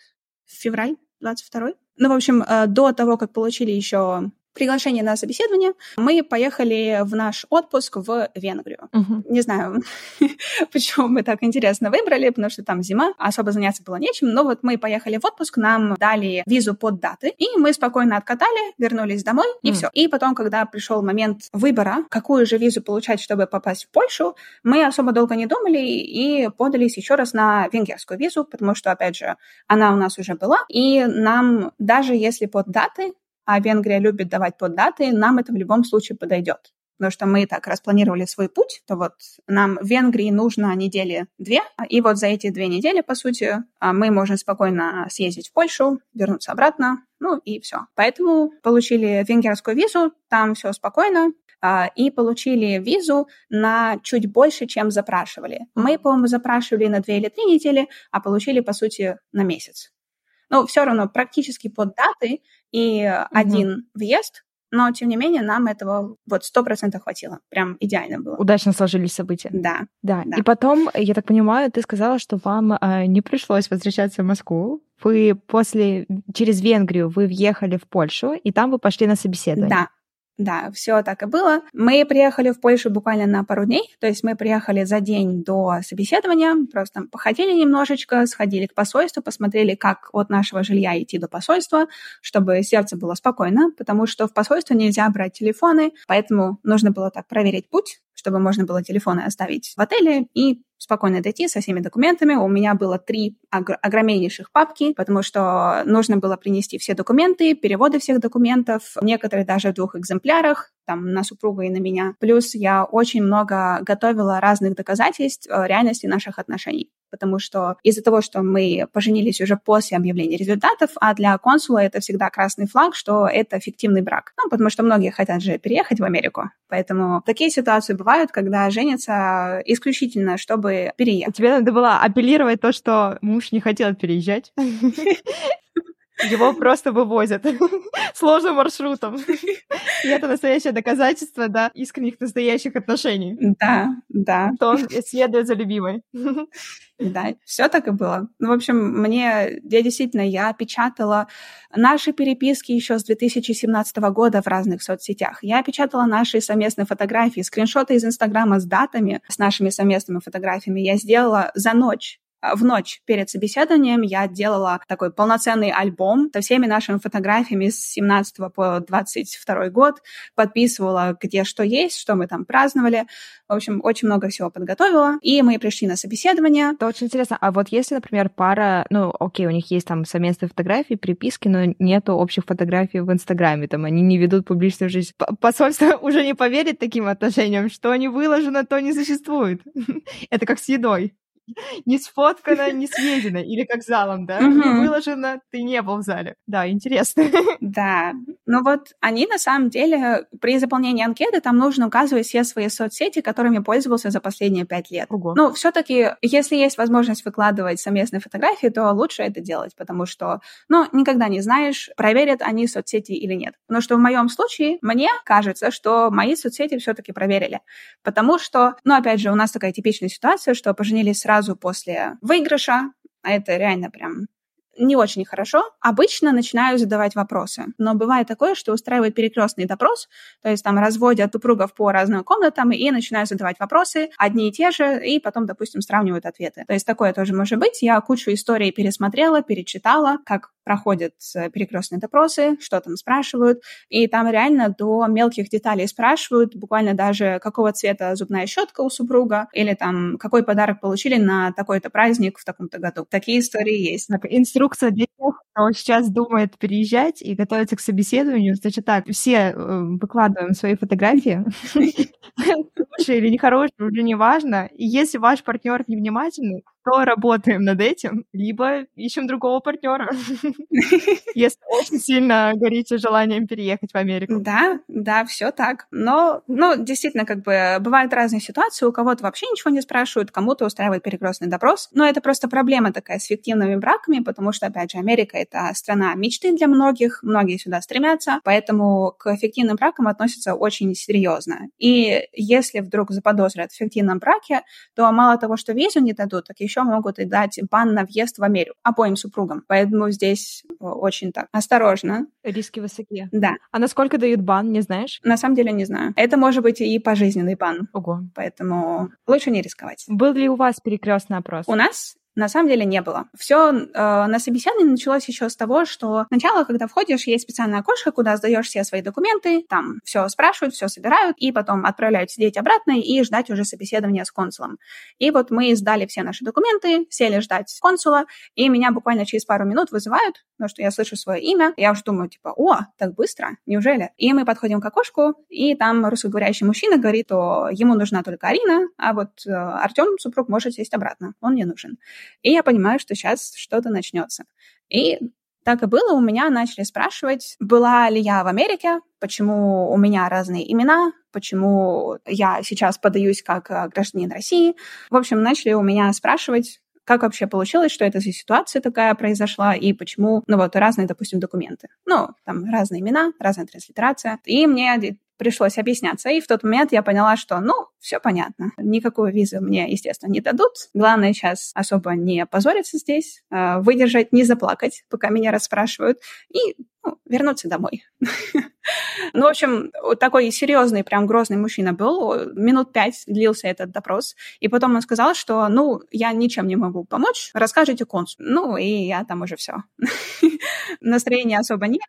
февраль 22 ну, в общем, э, до того, как получили еще приглашение на собеседование, мы поехали в наш отпуск в Венгрию. Uh-huh. Не знаю, <laughs> почему мы так интересно выбрали, потому что там зима, особо заняться было нечем, но вот мы поехали в отпуск, нам дали визу под даты, и мы спокойно откатали, вернулись домой, и все. И потом, когда пришел момент выбора, какую же визу получать, чтобы попасть в Польшу, мы особо долго не думали и подались еще раз на венгерскую визу, потому что, опять же, она у нас уже была, и нам, даже если под даты, а Венгрия любит давать под даты, нам это в любом случае подойдет. Потому что мы так распланировали свой путь, то вот нам в Венгрии нужно недели две, и вот за эти две недели, по сути, а, мы можем спокойно съездить в Польшу, вернуться обратно, ну и все. Поэтому получили венгерскую визу, там все спокойно, а, и получили визу на чуть больше, чем запрашивали. Мы, по-моему, запрашивали на две или три недели, а получили, по сути, на месяц. Но все равно практически под даты и mm-hmm. один въезд, но, тем не менее, нам этого вот сто процентов хватило. Прям идеально было. Удачно сложились события. Да. Да. да. И потом, я так понимаю, ты сказала, что вам э, не пришлось возвращаться в Москву. Вы после, через Венгрию вы въехали в Польшу, и там вы пошли на собеседование. Да, да, все так и было. Мы приехали в Польшу буквально на пару дней, то есть мы приехали за день до собеседования, просто походили немножечко, сходили к посольству, посмотрели, как от нашего жилья идти до посольства, чтобы сердце было спокойно, потому что в посольство нельзя брать телефоны, поэтому нужно было так проверить путь, чтобы можно было телефоны оставить в отеле и спокойно дойти со всеми документами. У меня было три огромнейших папки, потому что нужно было принести все документы, переводы всех документов, некоторые даже в двух экземплярах, там, на супруга и на меня. Плюс я очень много готовила разных доказательств э, реальности наших отношений потому что из-за того, что мы поженились уже после объявления результатов, а для консула это всегда красный флаг, что это фиктивный брак. Ну, потому что многие хотят же переехать в Америку. Поэтому такие ситуации бывают, когда женятся исключительно, чтобы переехать. Тебе надо было апеллировать то, что муж не хотел переезжать. <laughs> Его просто вывозят <laughs> сложным маршрутом. И это настоящее доказательство, да, искренних настоящих отношений. Да, да. То он следует за любимой. Да, все так и было. Ну, в общем, мне, я действительно, я печатала наши переписки еще с 2017 года в разных соцсетях. Я печатала наши совместные фотографии, скриншоты из Инстаграма с датами, с нашими совместными фотографиями. Я сделала за ночь в ночь перед собеседованием я делала такой полноценный альбом со всеми нашими фотографиями с 17 по 22 год, подписывала, где что есть, что мы там праздновали. В общем, очень много всего подготовила. И мы пришли на собеседование. Это очень интересно. А вот если, например, пара, ну, окей, у них есть там совместные фотографии, приписки, но нету общих фотографий в Инстаграме, там они не ведут публичную жизнь. Посольство <laughs> уже не поверит таким отношениям, что не выложено, то не существует. <laughs> Это как с едой <laughs> не сфоткано, не съедено. Или как залом, да? Не выложено, ты не был в зале. Да, интересно. <laughs> Да. Ну вот они на самом деле при заполнении анкеты там нужно указывать все свои соцсети, которыми пользовался за последние пять лет. Ого. Ну, все-таки, если есть возможность выкладывать совместные фотографии, то лучше это делать, потому что, ну, никогда не знаешь, проверят они соцсети или нет. Но что в моем случае, мне кажется, что мои соцсети все-таки проверили. Потому что, ну, опять же, у нас такая типичная ситуация, что поженились сразу после выигрыша, а это реально прям не очень хорошо, обычно начинаю задавать вопросы. Но бывает такое, что устраивают перекрестный допрос, то есть там разводят супругов по разным комнатам и начинают задавать вопросы, одни и те же, и потом, допустим, сравнивают ответы. То есть такое тоже может быть. Я кучу историй пересмотрела, перечитала, как проходят э, перекрестные допросы, что там спрашивают, и там реально до мелких деталей спрашивают, буквально даже какого цвета зубная щетка у супруга, или там какой подарок получили на такой-то праздник в таком-то году. Такие истории есть инструкция для тех, кто сейчас думает переезжать и готовится к собеседованию. Значит так, все э, выкладываем свои фотографии. <laughs> Хорошие или нехорошие, уже не важно. И если ваш партнер невнимательный, то работаем над этим, либо ищем другого партнера, <laughs> если очень сильно горите желанием переехать в Америку. Да, да, все так. Но, ну, действительно, как бы бывают разные ситуации. У кого-то вообще ничего не спрашивают, кому-то устраивает перекрестный допрос. Но это просто проблема такая с фиктивными браками, потому что, опять же, Америка — это страна мечты для многих, многие сюда стремятся, поэтому к фиктивным бракам относятся очень серьезно. И если вдруг заподозрят в фиктивном браке, то мало того, что визу не дадут, так еще еще могут и дать бан на въезд в Америку обоим супругам. Поэтому здесь э, очень так осторожно. Риски высокие. Да. А насколько дают бан, не знаешь? На самом деле не знаю. Это может быть и пожизненный бан. Ого. Поэтому лучше не рисковать. Был ли у вас перекрестный опрос? У нас на самом деле не было. Все э, на собеседовании началось еще с того, что сначала, когда входишь, есть специальное окошко, куда сдаешь все свои документы, там все спрашивают, все собирают, и потом отправляют сидеть обратно и ждать уже собеседования с консулом. И вот мы сдали все наши документы, сели ждать консула, и меня буквально через пару минут вызывают, потому что я слышу свое имя, я уже думаю, типа, о, так быстро, неужели? И мы подходим к окошку, и там русскоговорящий мужчина говорит, что ему нужна только Арина, а вот э, Артем, супруг, может сесть обратно, он не нужен. И я понимаю, что сейчас что-то начнется. И так и было, у меня начали спрашивать, была ли я в Америке, почему у меня разные имена, почему я сейчас подаюсь как э, гражданин России. В общем, начали у меня спрашивать, как вообще получилось, что это за ситуация такая произошла, и почему, ну вот, разные, допустим, документы. Ну, там разные имена, разная транслитерация. И мне пришлось объясняться. И в тот момент я поняла, что, ну, все понятно. Никакую визу мне, естественно, не дадут. Главное сейчас особо не позориться здесь, а, выдержать, не заплакать, пока меня расспрашивают, и ну, вернуться домой. <laughs> Ну, в общем, такой серьезный, прям грозный мужчина был. Минут пять длился этот допрос. И потом он сказал, что, ну, я ничем не могу помочь, расскажите консулу. Ну, и я там уже все. <laughs> Настроения особо нет.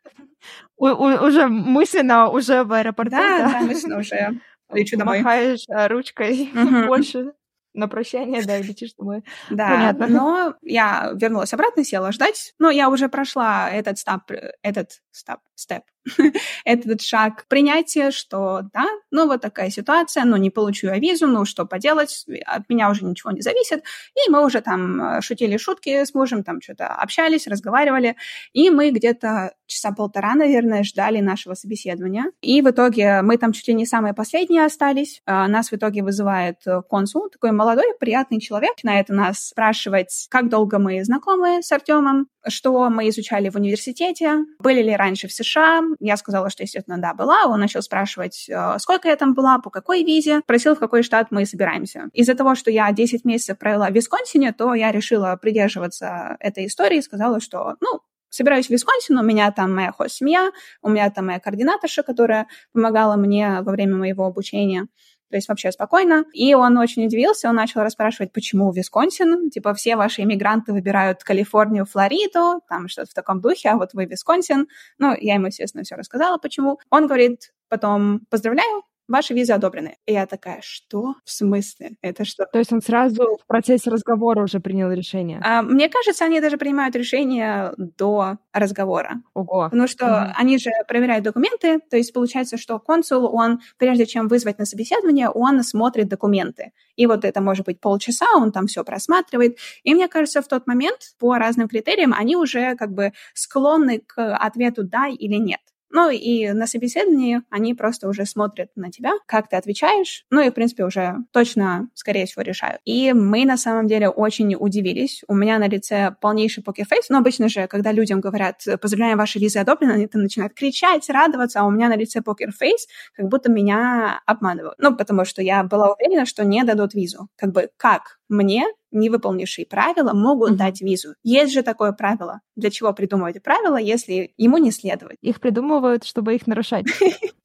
У, у, уже мысленно уже в аэропорту. Да, да, да мысленно уже <laughs> лечу домой. Махаешь а, ручкой больше на прощание, да, летишь домой. Да, Понятно. но я вернулась обратно, села ждать. Но я уже прошла этот стап, этот стап, степ, <laughs> этот шаг принятия, что да, ну вот такая ситуация, ну не получу я визу, ну что поделать, от меня уже ничего не зависит. И мы уже там э, шутили шутки с мужем, там что-то общались, разговаривали. И мы где-то часа полтора, наверное, ждали нашего собеседования. И в итоге мы там чуть ли не самые последние остались. А, нас в итоге вызывает э, консул, такой молодой, приятный человек. На это нас спрашивать, как долго мы знакомы с Артемом, что мы изучали в университете, были ли раньше в США. Я сказала, что, естественно, да, была. Он начал спрашивать, э, сколько я там была, по какой визе, просил, в какой штат мы собираемся. Из-за того, что я 10 месяцев провела в Висконсине, то я решила придерживаться этой истории и сказала, что, ну, собираюсь в Висконсин, у меня там моя хост-семья, у меня там моя координаторша, которая помогала мне во время моего обучения. То есть вообще спокойно. И он очень удивился, он начал расспрашивать, почему Висконсин. Типа все ваши иммигранты выбирают Калифорнию, Флориду, там что-то в таком духе, а вот вы Висконсин. Ну, я ему, естественно, все рассказала, почему. Он говорит потом, поздравляю, ваши визы одобрены. И я такая, что? В смысле? Это что? То есть он сразу в процессе разговора уже принял решение? А, мне кажется, они даже принимают решение до разговора. Ого. Потому что угу. они же проверяют документы, то есть получается, что консул, он, прежде чем вызвать на собеседование, он смотрит документы. И вот это может быть полчаса, он там все просматривает. И мне кажется, в тот момент по разным критериям они уже как бы склонны к ответу «да» или «нет». Ну и на собеседовании они просто уже смотрят на тебя, как ты отвечаешь, ну и, в принципе, уже точно, скорее всего, решают. И мы, на самом деле, очень удивились. У меня на лице полнейший покерфейс, но обычно же, когда людям говорят «поздравляем, ваши визы одобрены», они там начинают кричать, радоваться, а у меня на лице покерфейс, как будто меня обманывают. Ну, потому что я была уверена, что не дадут визу. Как бы как мне не выполнившие правила могут mm-hmm. дать визу. Есть же такое правило. Для чего придумывать правила, если ему не следовать? Их придумывают, чтобы их нарушать. <laughs>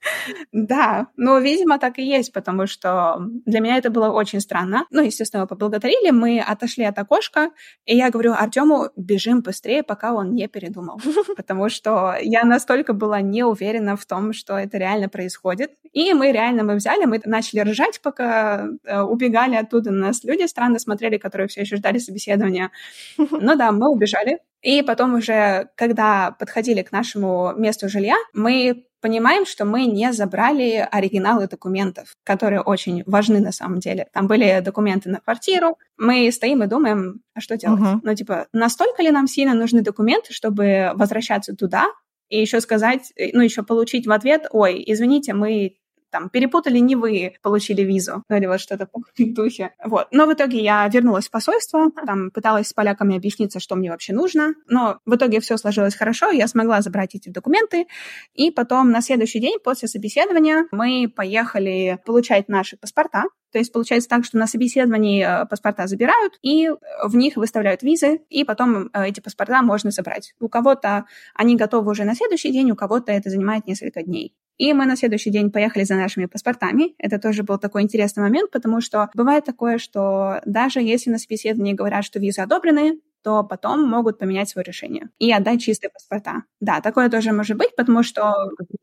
Да, ну, видимо, так и есть, потому что для меня это было очень странно. Ну, естественно, поблагодарили, мы отошли от окошка, и я говорю Артему, бежим быстрее, пока он не передумал. <laughs> Потому что я настолько была не уверена в том, что это реально происходит. И мы реально, мы взяли, мы начали ржать, пока э, убегали оттуда. На нас люди странно смотрели, которые все еще ждали собеседования. <laughs> Ну да, мы убежали. И потом уже, когда подходили к нашему месту жилья, мы понимаем, что мы не забрали оригиналы документов, которые очень важны на самом деле. Там были документы на квартиру. Мы стоим и думаем, а что делать? Uh-huh. Ну, типа, настолько ли нам сильно нужны документы, чтобы возвращаться туда, и еще сказать, ну, еще получить в ответ, ой, извините, мы там, перепутали, не вы получили визу, или вот что-то в <laughs> духе. Вот. Но в итоге я вернулась в посольство, там пыталась с поляками объясниться, что мне вообще нужно, но в итоге все сложилось хорошо, я смогла забрать эти документы, и потом на следующий день после собеседования мы поехали получать наши паспорта, то есть получается так, что на собеседовании э, паспорта забирают, и в них выставляют визы, и потом э, эти паспорта можно забрать. У кого-то они готовы уже на следующий день, у кого-то это занимает несколько дней. И мы на следующий день поехали за нашими паспортами. Это тоже был такой интересный момент, потому что бывает такое, что даже если на собеседовании говорят, что визы одобрены, то потом могут поменять свое решение и отдать чистые паспорта. Да, такое тоже может быть, потому что...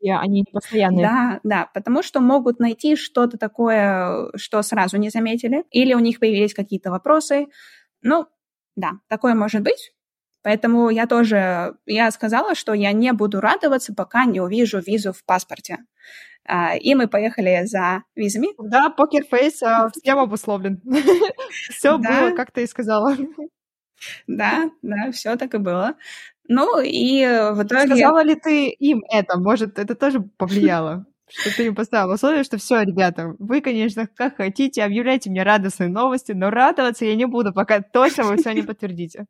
Они не постоянные. Да, да, потому что могут найти что-то такое, что сразу не заметили, или у них появились какие-то вопросы. Ну, да, такое может быть. Поэтому я тоже, я сказала, что я не буду радоваться, пока не увижу визу в паспорте. А, и мы поехали за визами. Да, покерфейс а, всем обусловлен. <laughs> Все было, как ты и сказала. Да, да, все так и было. Ну и в итоге... Сказала ли ты им это? Может, это тоже повлияло? Что ты им поставил условие, что все, ребята, вы, конечно, как хотите, объявляйте мне радостные новости, но радоваться я не буду, пока точно вы все не подтвердите.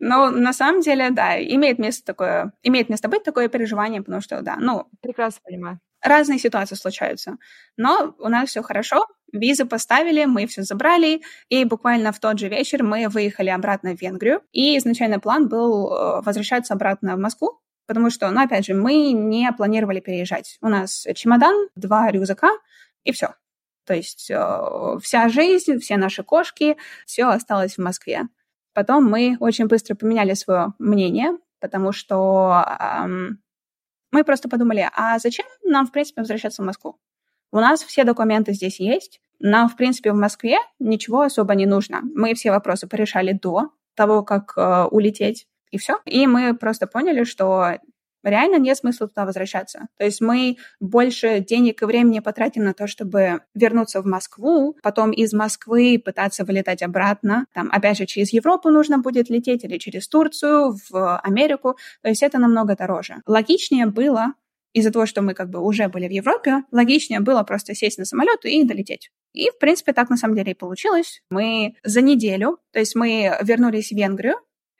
Ну, на самом деле, да, имеет место такое, имеет место быть такое переживание, потому что, да, ну... Прекрасно понимаю. Разные ситуации случаются. Но у нас все хорошо, визы поставили, мы все забрали, и буквально в тот же вечер мы выехали обратно в Венгрию. И изначально план был э, возвращаться обратно в Москву, потому что, ну, опять же, мы не планировали переезжать. У нас чемодан, два рюкзака, и все. То есть э, вся жизнь, все наши кошки, все осталось в Москве. Потом мы очень быстро поменяли свое мнение, потому что эм, мы просто подумали, а зачем нам, в принципе, возвращаться в Москву? У нас все документы здесь есть. Нам, в принципе, в Москве ничего особо не нужно. Мы все вопросы порешали до того, как э, улететь и все. И мы просто поняли, что реально нет смысла туда возвращаться. То есть мы больше денег и времени потратим на то, чтобы вернуться в Москву, потом из Москвы пытаться вылетать обратно. Там, опять же, через Европу нужно будет лететь или через Турцию, в Америку. То есть это намного дороже. Логичнее было из-за того, что мы как бы уже были в Европе, логичнее было просто сесть на самолет и долететь. И, в принципе, так на самом деле и получилось. Мы за неделю, то есть мы вернулись в Венгрию,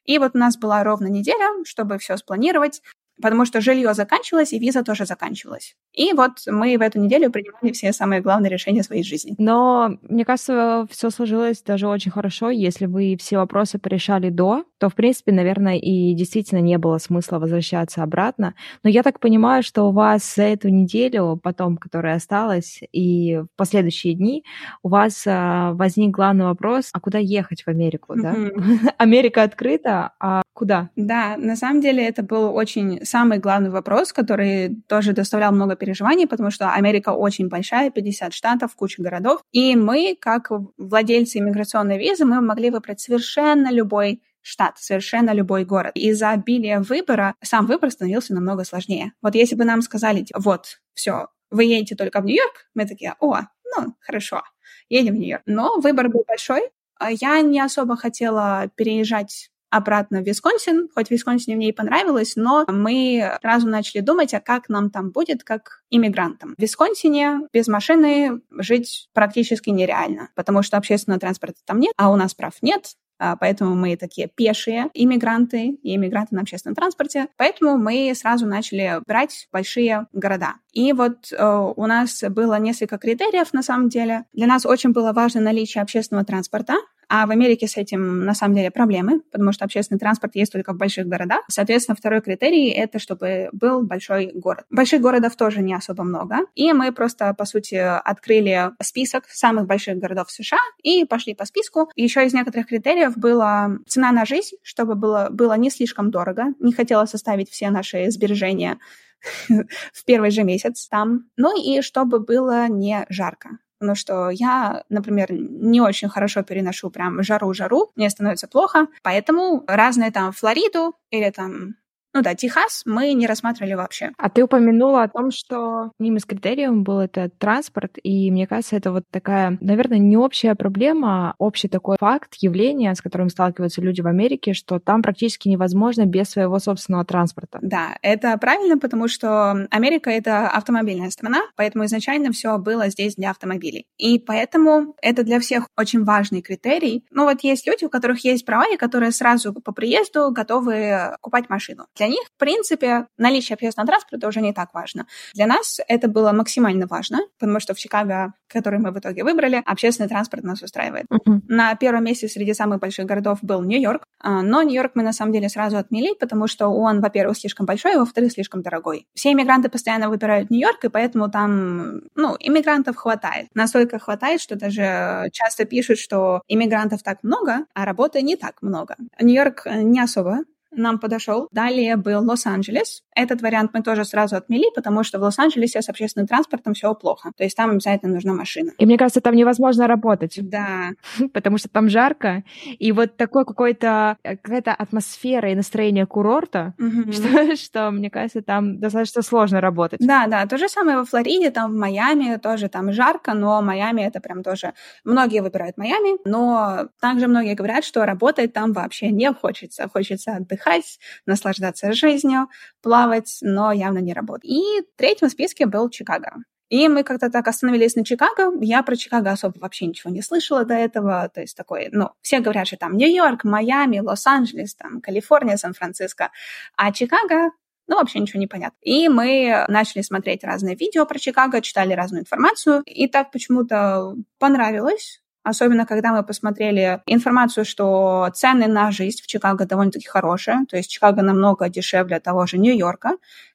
и вот у нас была ровно неделя, чтобы все спланировать, потому что жилье заканчивалось, и виза тоже заканчивалась. И вот мы в эту неделю принимали все самые главные решения своей жизни. Но, мне кажется, все сложилось даже очень хорошо, если вы все вопросы порешали до, то, в принципе, наверное, и действительно не было смысла возвращаться обратно. Но я так понимаю, что у вас за эту неделю, потом, которая осталась, и в последующие дни, у вас а, возник главный вопрос, а куда ехать в Америку, да? <laughs> Америка открыта, а куда? Да, на самом деле это был очень самый главный вопрос, который тоже доставлял много переживаний, потому что Америка очень большая, 50 штатов, куча городов, и мы, как владельцы иммиграционной визы, мы могли выбрать совершенно любой штат, совершенно любой город. Из-за обилия выбора сам выбор становился намного сложнее. Вот если бы нам сказали, вот, все, вы едете только в Нью-Йорк, мы такие, о, ну, хорошо, едем в Нью-Йорк. Но выбор был большой. А я не особо хотела переезжать обратно в Висконсин, хоть Висконсине мне и понравилось, но мы сразу начали думать, а как нам там будет, как иммигрантам. В Висконсине без машины жить практически нереально, потому что общественного транспорта там нет, а у нас прав нет, а, поэтому мы такие пешие иммигранты и иммигранты на общественном транспорте. Поэтому мы сразу начали брать большие города. И вот э, у нас было несколько критериев на самом деле. Для нас очень было важно наличие общественного транспорта, а в Америке с этим на самом деле проблемы, потому что общественный транспорт есть только в больших городах. Соответственно, второй критерий — это чтобы был большой город. Больших городов тоже не особо много. И мы просто, по сути, открыли список самых больших городов США и пошли по списку. Еще из некоторых критериев была цена на жизнь, чтобы было, было не слишком дорого. Не хотела составить все наши сбережения <laughs> в первый же месяц там. Ну и чтобы было не жарко. Потому что я, например, не очень хорошо переношу прям жару-жару, мне становится плохо. Поэтому разные там Флориду или там ну да, Техас мы не рассматривали вообще. А ты упомянула о том, что одним из критериев был это транспорт, и мне кажется, это вот такая, наверное, не общая проблема, а общий такой факт, явление, с которым сталкиваются люди в Америке, что там практически невозможно без своего собственного транспорта. Да, это правильно, потому что Америка — это автомобильная страна, поэтому изначально все было здесь для автомобилей. И поэтому это для всех очень важный критерий. Ну вот есть люди, у которых есть права, и которые сразу по приезду готовы купать машину. Для них, в принципе, наличие общественного транспорта уже не так важно. Для нас это было максимально важно, потому что в Чикаго, который мы в итоге выбрали, общественный транспорт нас устраивает. Uh-huh. На первом месте среди самых больших городов был Нью-Йорк, а, но Нью-Йорк мы на самом деле сразу отмели, потому что он, во-первых, слишком большой, а во-вторых, слишком дорогой. Все иммигранты постоянно выбирают Нью-Йорк, и поэтому там, ну, иммигрантов хватает. Настолько хватает, что даже часто пишут, что иммигрантов так много, а работы не так много. Нью-Йорк не особо нам подошел. Далее был Лос-Анджелес. Этот вариант мы тоже сразу отмели, потому что в Лос-Анджелесе с общественным транспортом все плохо. То есть там обязательно нужна машина. И мне кажется, там невозможно работать. Да. <laughs> Потому что там жарко. И вот такой какой-то э, какая-то атмосфера и настроение курорта, угу. что, <laughs> что, мне кажется, там достаточно сложно работать. Да, да. То же самое во Флориде, там в Майами тоже там жарко, но Майами это прям тоже... Многие выбирают Майами, но также многие говорят, что работать там вообще не хочется. Хочется отдыхать отдыхать, наслаждаться жизнью, плавать, но явно не работать. И в третьем списке был Чикаго. И мы как-то так остановились на Чикаго. Я про Чикаго особо вообще ничего не слышала до этого. То есть такой, ну, все говорят, что там Нью-Йорк, Майами, Лос-Анджелес, там Калифорния, Сан-Франциско. А Чикаго ну, вообще ничего не понятно. И мы начали смотреть разные видео про Чикаго, читали разную информацию, и так почему-то понравилось. Особенно, когда мы посмотрели информацию, что цены на жизнь в Чикаго довольно-таки хорошие, то есть Чикаго намного дешевле того же Нью-Йорка,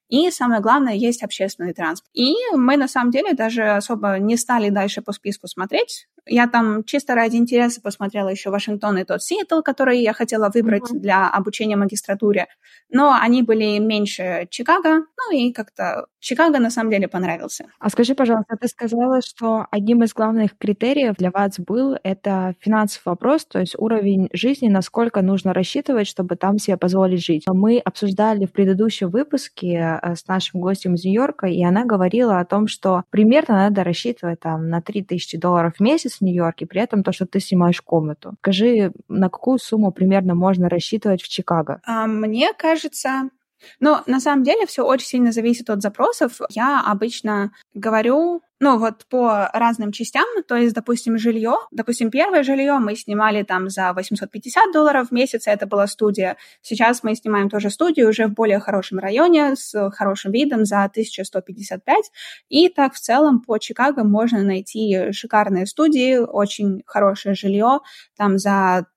и самое главное, есть общественный транспорт. И мы на самом деле даже особо не стали дальше по списку смотреть. Я там чисто ради интереса посмотрела еще Вашингтон и тот Сиэтл, который я хотела выбрать mm-hmm. для обучения магистратуре. Но они были меньше Чикаго, ну и как-то Чикаго на самом деле понравился. А скажи, пожалуйста, ты сказала, что одним из главных критериев для вас был это финансовый вопрос, то есть уровень жизни, насколько нужно рассчитывать, чтобы там себе позволить жить. Мы обсуждали в предыдущем выпуске Э, с нашим гостем из Нью-Йорка, и она говорила о том, что примерно надо рассчитывать там на 3000 долларов в месяц в Нью-Йорке, при этом то, что ты снимаешь комнату. Скажи, на какую сумму примерно можно рассчитывать в Чикаго? А, мне кажется, но на самом деле все очень сильно зависит от запросов. Я обычно говорю, ну вот по разным частям, то есть, допустим, жилье. Допустим, первое жилье мы снимали там за 850 долларов в месяц, это была студия. Сейчас мы снимаем тоже студию уже в более хорошем районе с хорошим видом за 1155. И так в целом по Чикаго можно найти шикарные студии, очень хорошее жилье там за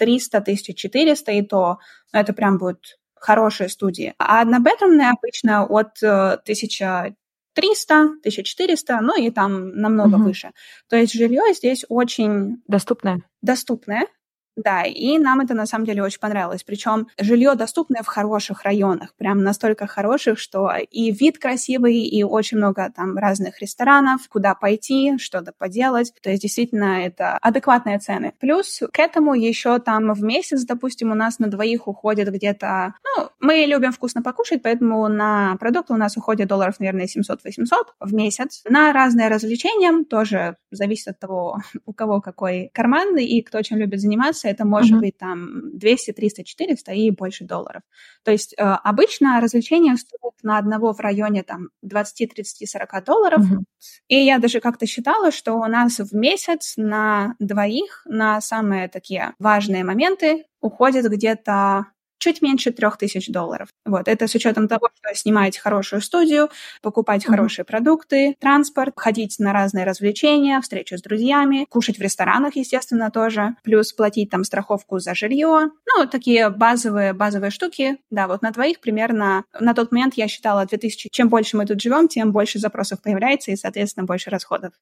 1000-1000 1300-1400, и то ну, это прям будет хорошие студии. А однобедрумные обычно от 1000 300, 1400, ну и там намного угу. выше. То есть жилье здесь очень... Доступное. Доступное. Да, и нам это на самом деле очень понравилось. Причем жилье доступное в хороших районах, прям настолько хороших, что и вид красивый, и очень много там разных ресторанов, куда пойти, что-то поделать. То есть действительно это адекватные цены. Плюс к этому еще там в месяц, допустим, у нас на двоих уходит где-то... Ну, мы любим вкусно покушать, поэтому на продукты у нас уходит долларов, наверное, 700-800 в месяц. На разные развлечения тоже зависит от того, <laughs> у кого какой карман и кто чем любит заниматься это может uh-huh. быть там 200, 300, 400 и больше долларов. То есть э, обычно развлечения стоят на одного в районе там 20, 30, 40 долларов. Uh-huh. И я даже как-то считала, что у нас в месяц на двоих на самые такие важные моменты уходит где-то чуть меньше трех тысяч долларов. Вот, это с учетом того, что снимать хорошую студию, покупать mm-hmm. хорошие продукты, транспорт, ходить на разные развлечения, встречи с друзьями, кушать в ресторанах, естественно, тоже, плюс платить там страховку за жилье. Ну, такие базовые, базовые штуки. Да, вот на двоих примерно на тот момент я считала 2000. Чем больше мы тут живем, тем больше запросов появляется и, соответственно, больше расходов.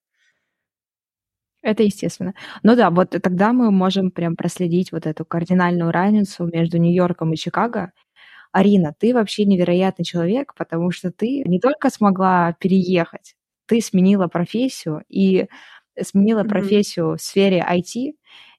Это естественно. Ну да, вот тогда мы можем прям проследить вот эту кардинальную разницу между Нью-Йорком и Чикаго. Арина, ты вообще невероятный человек, потому что ты не только смогла переехать, ты сменила профессию и сменила mm-hmm. профессию в сфере IT,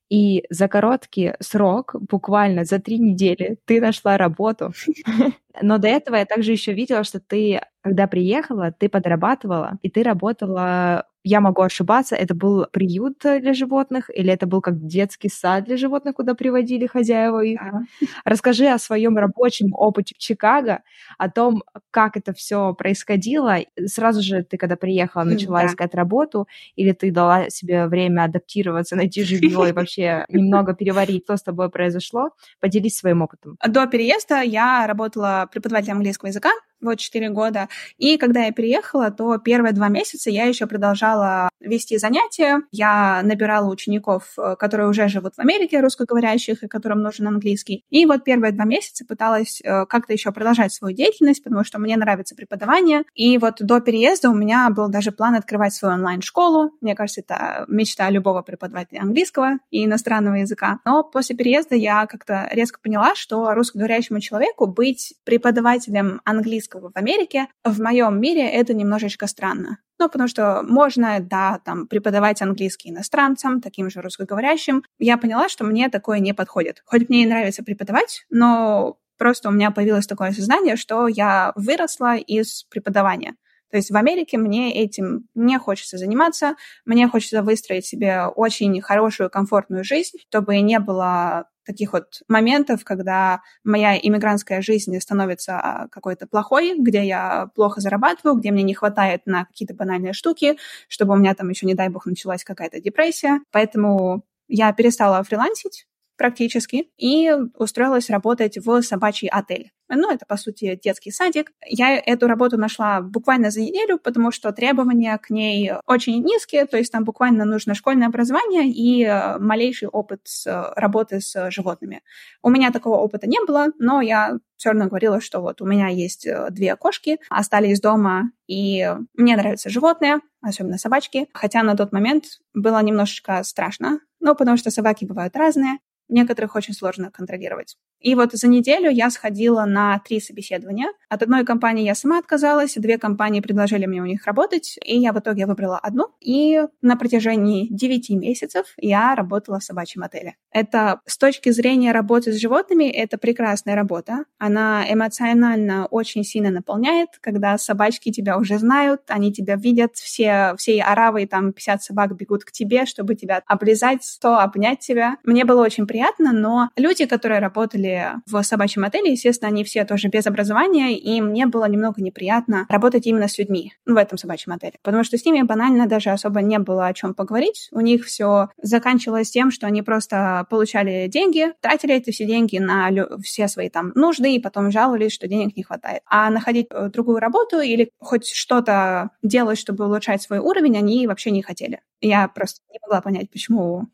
и за короткий срок, буквально за три недели, ты нашла работу. <laughs> Но до этого я также еще видела, что ты, когда приехала, ты подрабатывала, и ты работала я могу ошибаться, это был приют для животных или это был как детский сад для животных, куда приводили хозяева их. Да. Расскажи о своем рабочем опыте в Чикаго, о том, как это все происходило. Сразу же ты, когда приехала, начала да. искать работу, или ты дала себе время адаптироваться, найти жилье и вообще немного переварить, что с тобой произошло. Поделись своим опытом. До переезда я работала преподавателем английского языка вот 4 года. И когда я переехала, то первые два месяца я еще продолжала вести занятия. Я набирала учеников, э, которые уже живут в Америке, русскоговорящих, и которым нужен английский. И вот первые два месяца пыталась э, как-то еще продолжать свою деятельность, потому что мне нравится преподавание. И вот до переезда у меня был даже план открывать свою онлайн-школу. Мне кажется, это мечта любого преподавателя английского и иностранного языка. Но после переезда я как-то резко поняла, что русскоговорящему человеку быть преподавателем английского английского в Америке, в моем мире это немножечко странно. Ну, потому что можно, да, там, преподавать английский иностранцам, таким же русскоговорящим. Я поняла, что мне такое не подходит. Хоть мне и нравится преподавать, но просто у меня появилось такое сознание, что я выросла из преподавания. То есть в Америке мне этим не хочется заниматься, мне хочется выстроить себе очень хорошую, комфортную жизнь, чтобы не было таких вот моментов, когда моя иммигрантская жизнь становится а, какой-то плохой, где я плохо зарабатываю, где мне не хватает на какие-то банальные штуки, чтобы у меня там еще, не дай бог, началась какая-то депрессия. Поэтому я перестала фрилансить, практически, и устроилась работать в собачий отель. Ну, это, по сути, детский садик. Я эту работу нашла буквально за неделю, потому что требования к ней очень низкие, то есть там буквально нужно школьное образование и малейший опыт с работы с животными. У меня такого опыта не было, но я все равно говорила, что вот у меня есть э, две кошки, остались дома, и мне нравятся животные, особенно собачки, хотя на тот момент было немножечко страшно, ну, потому что собаки бывают разные, некоторых очень сложно контролировать. И вот за неделю я сходила на три собеседования. От одной компании я сама отказалась, две компании предложили мне у них работать, и я в итоге выбрала одну. И на протяжении девяти месяцев я работала в собачьем отеле. Это с точки зрения работы с животными, это прекрасная работа. Она эмоционально очень сильно наполняет, когда собачки тебя уже знают, они тебя видят, все, все оравы, там 50 собак бегут к тебе, чтобы тебя облизать, то обнять тебя. Мне было очень приятно, но люди, которые работали в собачьем отеле, естественно, они все тоже без образования, и мне было немного неприятно работать именно с людьми в этом собачьем отеле, потому что с ними банально даже особо не было о чем поговорить. У них все заканчивалось тем, что они просто получали деньги, тратили эти все деньги на все свои там нужды, и потом жаловались, что денег не хватает. А находить э, другую работу или хоть что-то делать, чтобы улучшать свой уровень, они вообще не хотели. Я просто не могла понять, почему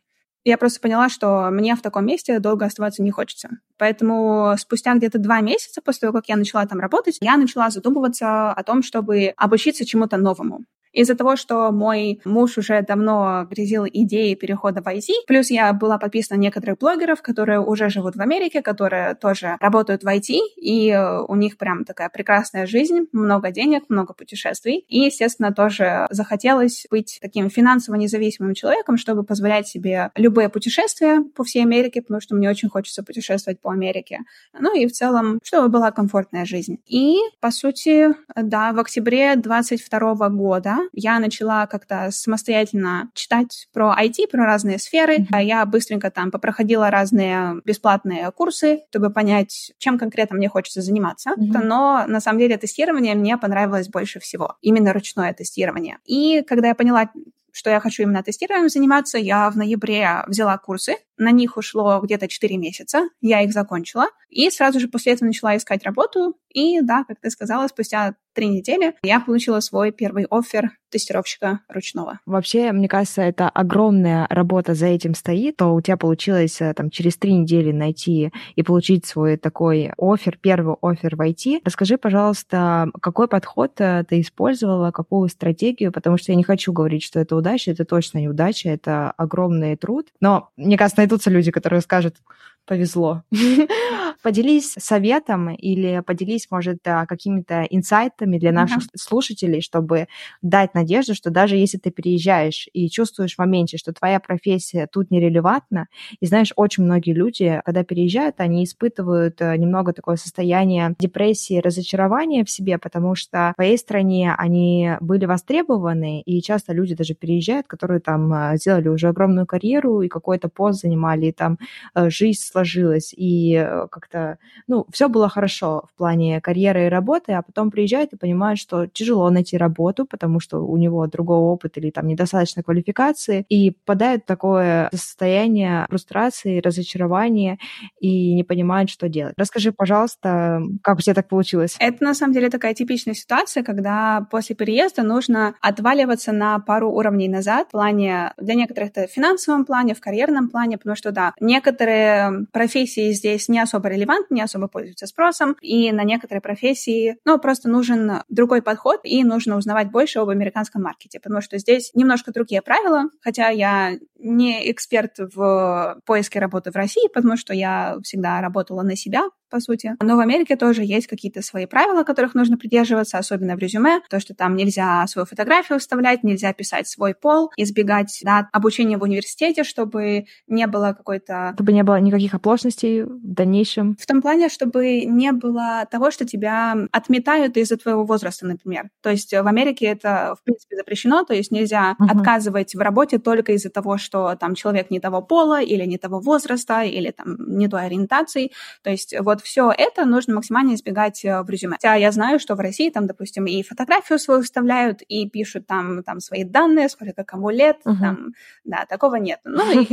я просто поняла, что мне в таком месте долго оставаться не хочется. Поэтому спустя где-то два месяца после того, как я начала там работать, я начала задумываться о том, чтобы обучиться чему-то новому. Из-за того, что мой муж уже давно грязил идеей перехода в IT, плюс я была подписана на некоторых блогеров, которые уже живут в Америке, которые тоже работают в IT, и у них прям такая прекрасная жизнь, много денег, много путешествий. И, естественно, тоже захотелось быть таким финансово независимым человеком, чтобы позволять себе любые путешествия по всей Америке, потому что мне очень хочется путешествовать по Америке. Ну и в целом, чтобы была комфортная жизнь. И, по сути, да, в октябре 22 года я начала как-то самостоятельно читать про IT, про разные сферы. Mm-hmm. Я быстренько там попроходила разные бесплатные курсы, чтобы понять, чем конкретно мне хочется заниматься. Mm-hmm. Но на самом деле тестирование мне понравилось больше всего. Именно ручное тестирование. И когда я поняла, что я хочу именно тестированием заниматься, я в ноябре взяла курсы. На них ушло где-то 4 месяца. Я их закончила. И сразу же после этого начала искать работу. И да, как ты сказала, спустя три недели я получила свой первый офер тестировщика ручного. Вообще, мне кажется, это огромная работа за этим стоит, то у тебя получилось э, там через три недели найти и получить свой такой офер, первый офер в IT. Расскажи, пожалуйста, какой подход э, ты использовала, какую стратегию, потому что я не хочу говорить, что это удача, это точно неудача, это огромный труд. Но, мне кажется, найдутся люди, которые скажут, повезло. <laughs> Поделись советом или поделись, может, э, какими-то инсайтами для наших слушателей, чтобы дать надежду, что даже если ты переезжаешь и чувствуешь в моменте, что твоя профессия тут нерелевантна, и знаешь, очень многие люди, когда переезжают, они испытывают э, немного такое состояние депрессии, разочарования в себе, потому что в твоей стране они были востребованы, и часто люди даже переезжают, которые там э, сделали уже огромную карьеру и какой-то пост занимали, и там жизнь сложилась, и э, как-то, ну, все было хорошо в плане карьеры и работы, а потом приезжает и понимает, что тяжело найти работу, потому что у него другой опыт или там недостаточно квалификации, и попадает в такое состояние фрустрации, разочарования и не понимает, что делать. Расскажи, пожалуйста, как у тебя так получилось? Это на самом деле такая типичная ситуация, когда после переезда нужно отваливаться на пару уровней назад в плане, для некоторых это в финансовом плане, в карьерном плане, потому что, да, некоторые профессии здесь не особо релевантны, не особо пользуются спросом, и на некоторые профессии, ну, просто нужен другой подход, и нужно узнавать больше об американском маркете, потому что здесь немножко другие правила, хотя я не эксперт в поиске работы в России, потому что я всегда работала на себя, по сути. Но в Америке тоже есть какие-то свои правила, которых нужно придерживаться, особенно в резюме, то, что там нельзя свою фотографию вставлять, нельзя писать свой пол, избегать да, обучения в университете, чтобы не было какой-то... Чтобы не было никаких оплошностей в дальнейшем. В том плане, чтобы не было того, что тебя отметают из-за твоего возраста, например. То есть в Америке это, в принципе, запрещено, то есть нельзя uh-huh. отказывать в работе только из-за того, что там человек не того пола или не того возраста или там не той ориентации. То есть вот все это нужно максимально избегать э, в резюме. Хотя я знаю, что в России там, допустим, и фотографию свою вставляют, и пишут там, там свои данные, сколько кому лет, uh-huh. там, да, такого нет. Ну и,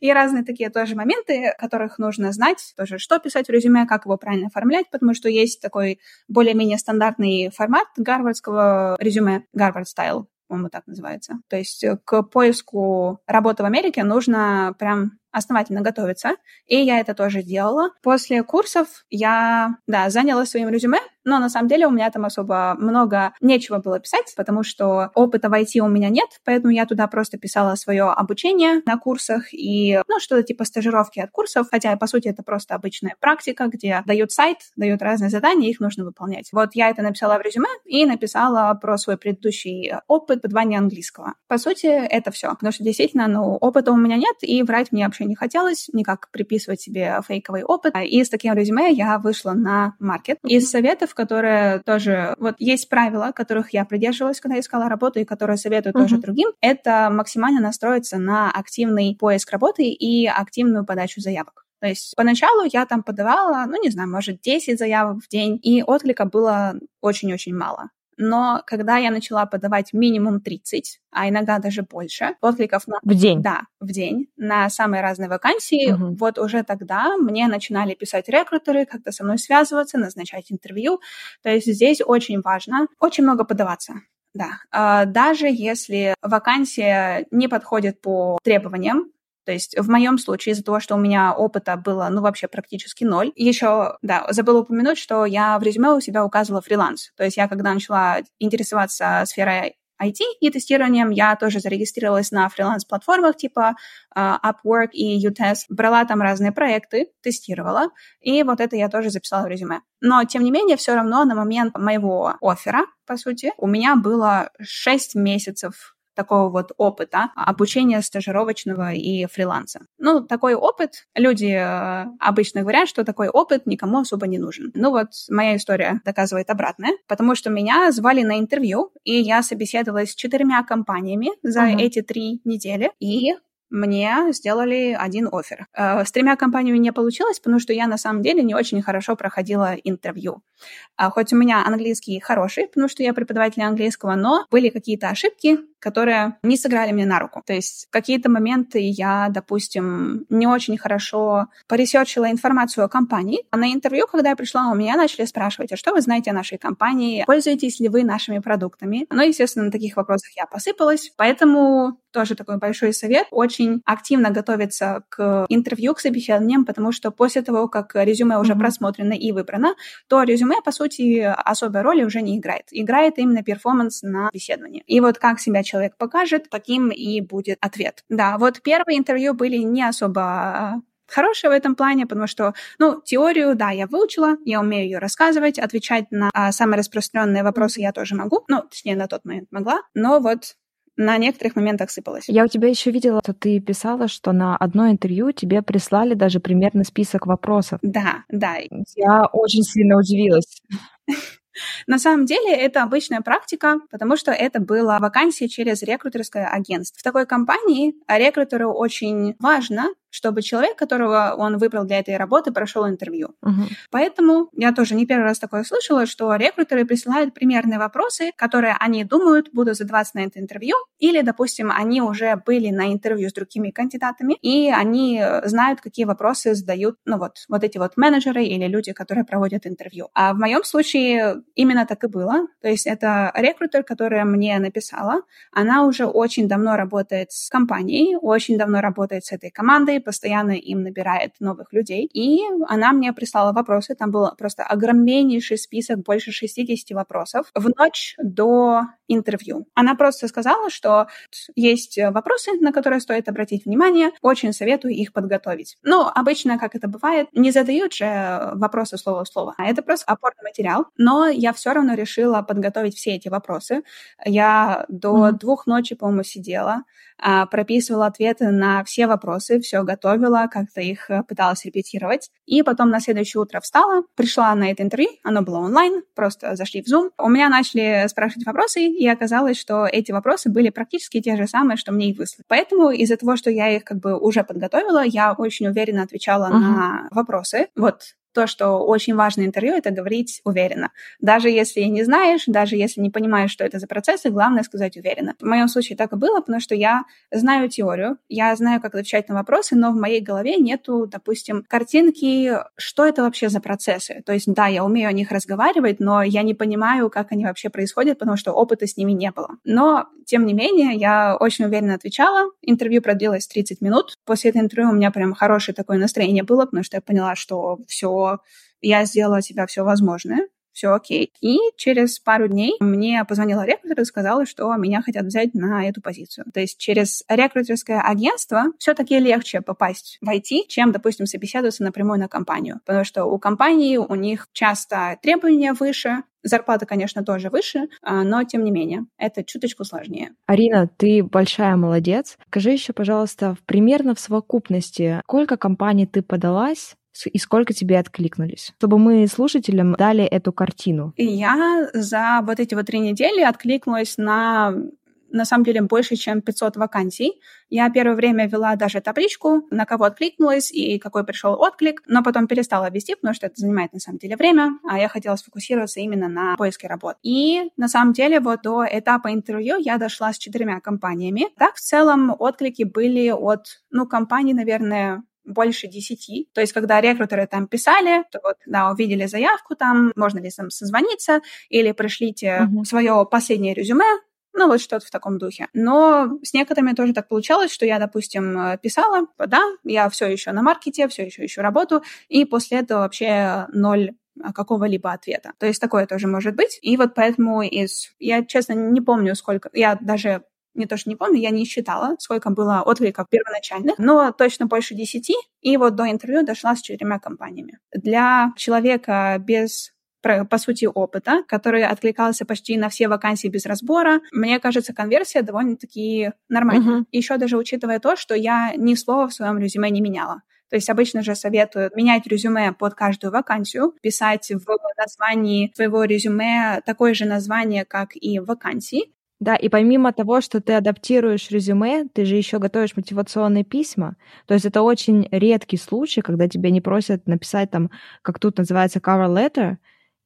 <laughs> и разные такие тоже моменты, которых нужно знать, тоже что писать в резюме, как его правильно оформлять, потому что есть такой более-менее стандартный формат гарвардского резюме, Гарвард стайл, по-моему, так называется. То есть к поиску работы в Америке нужно прям основательно готовиться, и я это тоже делала. После курсов я, да, занялась своим резюме, но на самом деле у меня там особо много нечего было писать, потому что опыта в IT у меня нет, поэтому я туда просто писала свое обучение на курсах и, ну, что-то типа стажировки от курсов, хотя, по сути, это просто обычная практика, где дают сайт, дают разные задания, их нужно выполнять. Вот я это написала в резюме и написала про свой предыдущий опыт преподавания английского. По сути, это все, потому что действительно, ну, опыта у меня нет, и врать мне вообще не хотелось, никак приписывать себе фейковый опыт. И с таким резюме я вышла на маркет. Из советов, которые тоже... Вот есть правила, которых я придерживалась, когда искала работу, и которые советую uh-huh. тоже другим. Это максимально настроиться на активный поиск работы и активную подачу заявок. То есть поначалу я там подавала, ну, не знаю, может, 10 заявок в день, и отклика было очень-очень мало но когда я начала подавать минимум 30, а иногда даже больше откликов на... В день? Да, в день, на самые разные вакансии, угу. вот уже тогда мне начинали писать рекрутеры, как-то со мной связываться, назначать интервью. То есть здесь очень важно очень много подаваться. Да, а, даже если вакансия не подходит по требованиям, То есть в моем случае из-за того, что у меня опыта было, ну, вообще практически ноль. Еще, да, забыла упомянуть, что я в резюме у себя указывала фриланс. То есть я, когда начала интересоваться сферой IT и тестированием. Я тоже зарегистрировалась на фриланс-платформах типа uh, Upwork и UTest. Брала там разные проекты, тестировала, и вот это я тоже записала в резюме. Но, тем не менее, все равно на момент моего оффера, по сути, у меня было 6 месяцев такого вот опыта обучения стажировочного и фриланса. Ну, такой опыт, люди э, обычно говорят, что такой опыт никому особо не нужен. Ну вот моя история доказывает обратное, потому что меня звали на интервью, и я собеседовалась с четырьмя компаниями за uh-huh. эти три недели, и мне сделали один офер. Э, с тремя компаниями не получилось, потому что я на самом деле не очень хорошо проходила интервью. А хоть у меня английский хороший, потому что я преподаватель английского, но были какие-то ошибки, которые не сыграли мне на руку. То есть в какие-то моменты я, допустим, не очень хорошо поресерчила информацию о компании. А на интервью, когда я пришла, у меня начали спрашивать, а что вы знаете о нашей компании? Пользуетесь ли вы нашими продуктами? Ну, естественно, на таких вопросах я посыпалась. Поэтому тоже такой большой совет. Очень активно готовиться к интервью, к собеседованиям, потому что после того, как резюме уже mm-hmm. просмотрено и выбрано, то резюме, по сути, особой роли уже не играет. Играет именно перформанс на собеседовании. И вот как себя человек покажет, таким и будет ответ. Да, вот первые интервью были не особо хорошая в этом плане, потому что, ну, теорию, да, я выучила, я умею ее рассказывать, отвечать на а, самые распространенные вопросы я тоже могу, ну, точнее, на тот момент могла, но вот на некоторых моментах сыпалась. Я у тебя еще видела, что ты писала, что на одно интервью тебе прислали даже примерно список вопросов. Да, да. Я очень сильно удивилась. <laughs> <laughs> На самом деле это обычная практика, потому что это была вакансия через рекрутерское агентство. В такой компании рекрутеру очень важно, чтобы человек, которого он выбрал для этой работы, прошел интервью. Uh-huh. Поэтому я тоже не первый раз такое слышала, что рекрутеры присылают примерные вопросы, которые они думают будут задаваться на это интервью, или, допустим, они уже были на интервью с другими кандидатами, и они знают, какие вопросы задают, ну вот, вот эти вот менеджеры или люди, которые проводят интервью. А в моем случае именно так и было. То есть это рекрутер, которая мне написала, она уже очень давно работает с компанией, очень давно работает с этой командой, постоянно им набирает новых людей. И она мне прислала вопросы, там был просто огромнейший список, больше 60 вопросов в ночь до интервью. Она просто сказала, что есть вопросы, на которые стоит обратить внимание, очень советую их подготовить. Ну, обычно, как это бывает, не задают же вопросы слово в слово, а это просто опорный материал. Но я все равно решила подготовить все эти вопросы. Я до mm-hmm. двух ночи, по-моему, сидела, прописывала ответы на все вопросы, все готовила, как-то их э, пыталась репетировать. И потом на следующее утро встала, пришла на это интервью, оно было онлайн, просто зашли в Zoom. У меня начали спрашивать вопросы, и оказалось, что эти вопросы были практически те же самые, что мне и выслали. Поэтому из-за того, что я их как бы уже подготовила, я очень уверенно отвечала uh-huh. на вопросы. Вот то, что очень важно интервью, это говорить уверенно. Даже если не знаешь, даже если не понимаешь, что это за процессы, главное сказать уверенно. В моем случае так и было, потому что я знаю теорию, я знаю, как отвечать на вопросы, но в моей голове нету, допустим, картинки, что это вообще за процессы. То есть, да, я умею о них разговаривать, но я не понимаю, как они вообще происходят, потому что опыта с ними не было. Но, тем не менее, я очень уверенно отвечала. Интервью продлилось 30 минут. После этого интервью у меня прям хорошее такое настроение было, потому что я поняла, что все я сделала себя все возможное, все окей. И через пару дней мне позвонила рекрутер и сказала, что меня хотят взять на эту позицию. То есть через рекрутерское агентство все-таки легче попасть в IT, чем, допустим, собеседоваться напрямую на компанию. Потому что у компании у них часто требования выше, Зарплата, конечно, тоже выше, а, но тем не менее, это чуточку сложнее. Арина, ты большая молодец. Скажи еще, пожалуйста, примерно в совокупности, сколько компаний ты подалась и сколько тебе откликнулись, чтобы мы слушателям дали эту картину. Я за вот эти вот три недели откликнулась на на самом деле больше, чем 500 вакансий. Я первое время вела даже табличку, на кого откликнулась и какой пришел отклик, но потом перестала вести, потому что это занимает на самом деле время, а я хотела сфокусироваться именно на поиске работ. И на самом деле вот до этапа интервью я дошла с четырьмя компаниями. Так, в целом, отклики были от, ну, компаний, наверное, больше десяти. То есть, когда рекрутеры там писали, то вот, да, увидели заявку там, можно ли там созвониться, или пришлите uh-huh. свое последнее резюме, Ну, вот что-то в таком духе. Но с некоторыми тоже так получалось, что я, допустим, э, писала, да, я все еще на маркете, все еще ищу работу, и после этого вообще ноль а, какого-либо ответа. То есть такое тоже может быть. И вот поэтому из... Я, честно, не помню, сколько... Я даже не то, что не помню, я не считала, сколько было откликов первоначальных, но точно больше десяти. И вот до интервью дошла с четырьмя компаниями. Для человека без по сути, опыта, который откликался почти на все вакансии без разбора. Мне кажется, конверсия довольно-таки нормальная. Uh-huh. Еще даже учитывая то, что я ни слова в своем резюме не меняла. То есть обычно же советуют менять резюме под каждую вакансию, писать в названии своего резюме такое же название, как и в вакансии, да, и помимо того, что ты адаптируешь резюме, ты же еще готовишь мотивационные письма. То есть это очень редкий случай, когда тебя не просят написать там, как тут называется, cover letter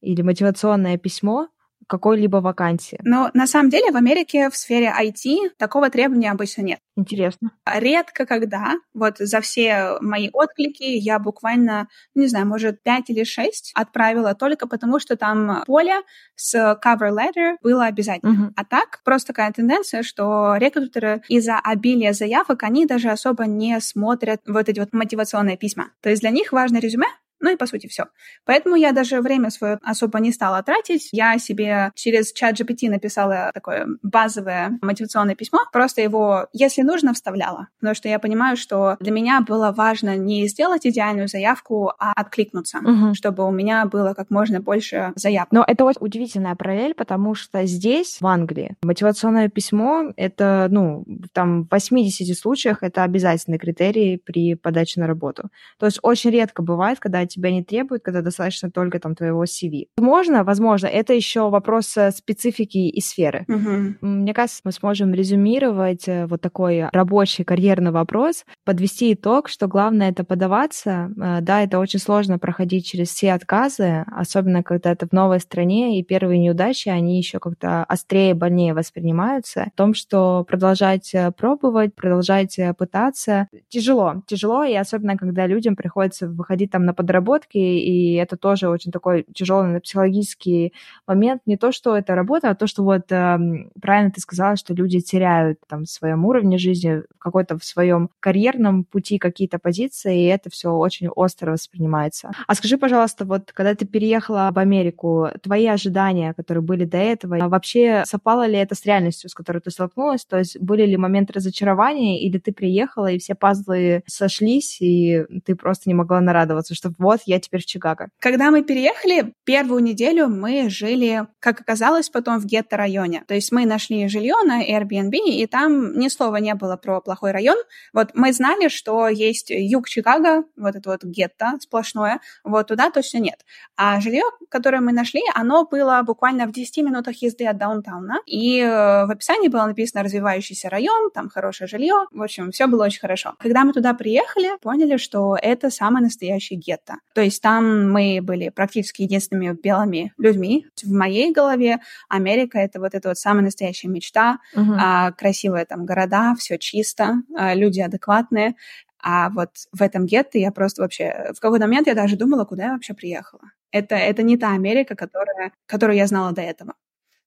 или мотивационное письмо, какой-либо вакансии. Но на самом деле в Америке в сфере IT такого требования обычно нет. Интересно. Редко когда, вот за все мои отклики я буквально, не знаю, может, 5 или 6 отправила только потому, что там поле с cover letter было обязательно. Uh-huh. А так, просто такая тенденция, что рекрутеры из-за обилия заявок, они даже особо не смотрят вот эти вот мотивационные письма. То есть для них важно резюме, ну и по сути все. Поэтому я даже время свое особо не стала тратить. Я себе через чат GPT написала такое базовое мотивационное письмо. Просто его, если нужно, вставляла. Потому что я понимаю, что для меня было важно не сделать идеальную заявку, а откликнуться, угу. чтобы у меня было как можно больше заявок. Но это очень удивительная параллель, потому что здесь, в Англии, мотивационное письмо — это, ну, там в 80 случаях это обязательный критерий при подаче на работу. То есть очень редко бывает, когда тебя не требуют, когда достаточно только там твоего CV. Возможно, возможно, это еще вопрос э, специфики и сферы. Uh-huh. Мне кажется, мы сможем резюмировать э, вот такой рабочий карьерный вопрос, подвести итог, что главное это подаваться. Э, да, это очень сложно проходить через все отказы, особенно когда это в новой стране, и первые неудачи, они еще как-то острее, больнее воспринимаются. В том, что продолжать пробовать, продолжать пытаться, тяжело, тяжело, и особенно когда людям приходится выходить там на подработку разработки, и это тоже очень такой тяжелый психологический момент. Не то, что это работа, а то, что вот э, правильно ты сказала, что люди теряют там в своем уровне жизни, какой-то в своем карьерном пути какие-то позиции, и это все очень остро воспринимается. А скажи, пожалуйста, вот когда ты переехала в Америку, твои ожидания, которые были до этого, а вообще совпало ли это с реальностью, с которой ты столкнулась? То есть были ли моменты разочарования, или ты приехала, и все пазлы сошлись, и ты просто не могла нарадоваться, что вот вот, я теперь в Чикаго. Когда мы переехали, первую неделю мы жили, как оказалось, потом в гетто-районе. То есть мы нашли жилье на Airbnb, и там ни слова не было про плохой район. Вот мы знали, что есть юг Чикаго, вот это вот гетто сплошное, вот туда точно нет. А жилье, которое мы нашли, оно было буквально в 10 минутах езды от даунтауна, и э, в описании было написано «развивающийся район», там хорошее жилье, в общем, все было очень хорошо. Когда мы туда приехали, поняли, что это самый настоящий гетто. То есть там мы были практически единственными белыми людьми. В моей голове Америка — это вот эта вот самая настоящая мечта. Uh-huh. А, красивые там города, все чисто, а, люди адекватные. А вот в этом гетто я просто вообще... В какой-то момент я даже думала, куда я вообще приехала. Это, это не та Америка, которая, которую я знала до этого.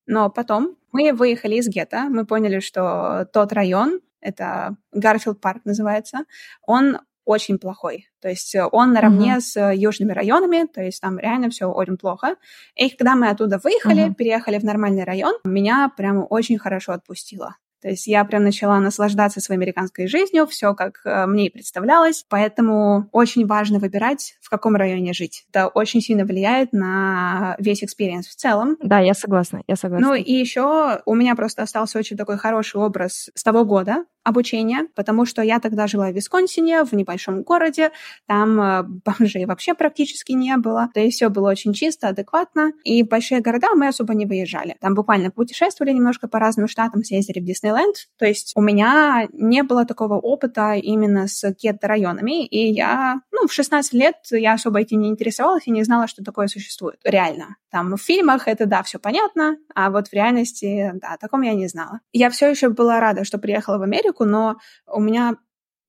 Но потом мы выехали из гетто, мы поняли, что тот район, это Гарфилд парк называется, он очень плохой. То есть э, он наравне uh-huh. с э, южными районами, то есть там реально все очень плохо. И когда мы оттуда выехали, uh-huh. переехали в нормальный район, меня прямо очень хорошо отпустило. То есть я прям начала наслаждаться своей американской жизнью, все как э, мне и представлялось. Поэтому очень важно выбирать, в каком районе жить. Это очень сильно влияет на весь experience в целом. Да, я согласна, я согласна. Ну и еще у меня просто остался очень такой хороший образ с того года обучения, потому что я тогда жила в Висконсине, в небольшом городе, там э, бомжей вообще практически не было, да и все было очень чисто, адекватно, и в большие города мы особо не выезжали. Там буквально путешествовали немножко по разным штатам, съездили в Дисней Диснейленд. То есть у меня не было такого опыта именно с гетто-районами, и я, ну, в 16 лет я особо этим не интересовалась и не знала, что такое существует. Реально. Там в фильмах это, да, все понятно, а вот в реальности, да, о таком я не знала. Я все еще была рада, что приехала в Америку, но у меня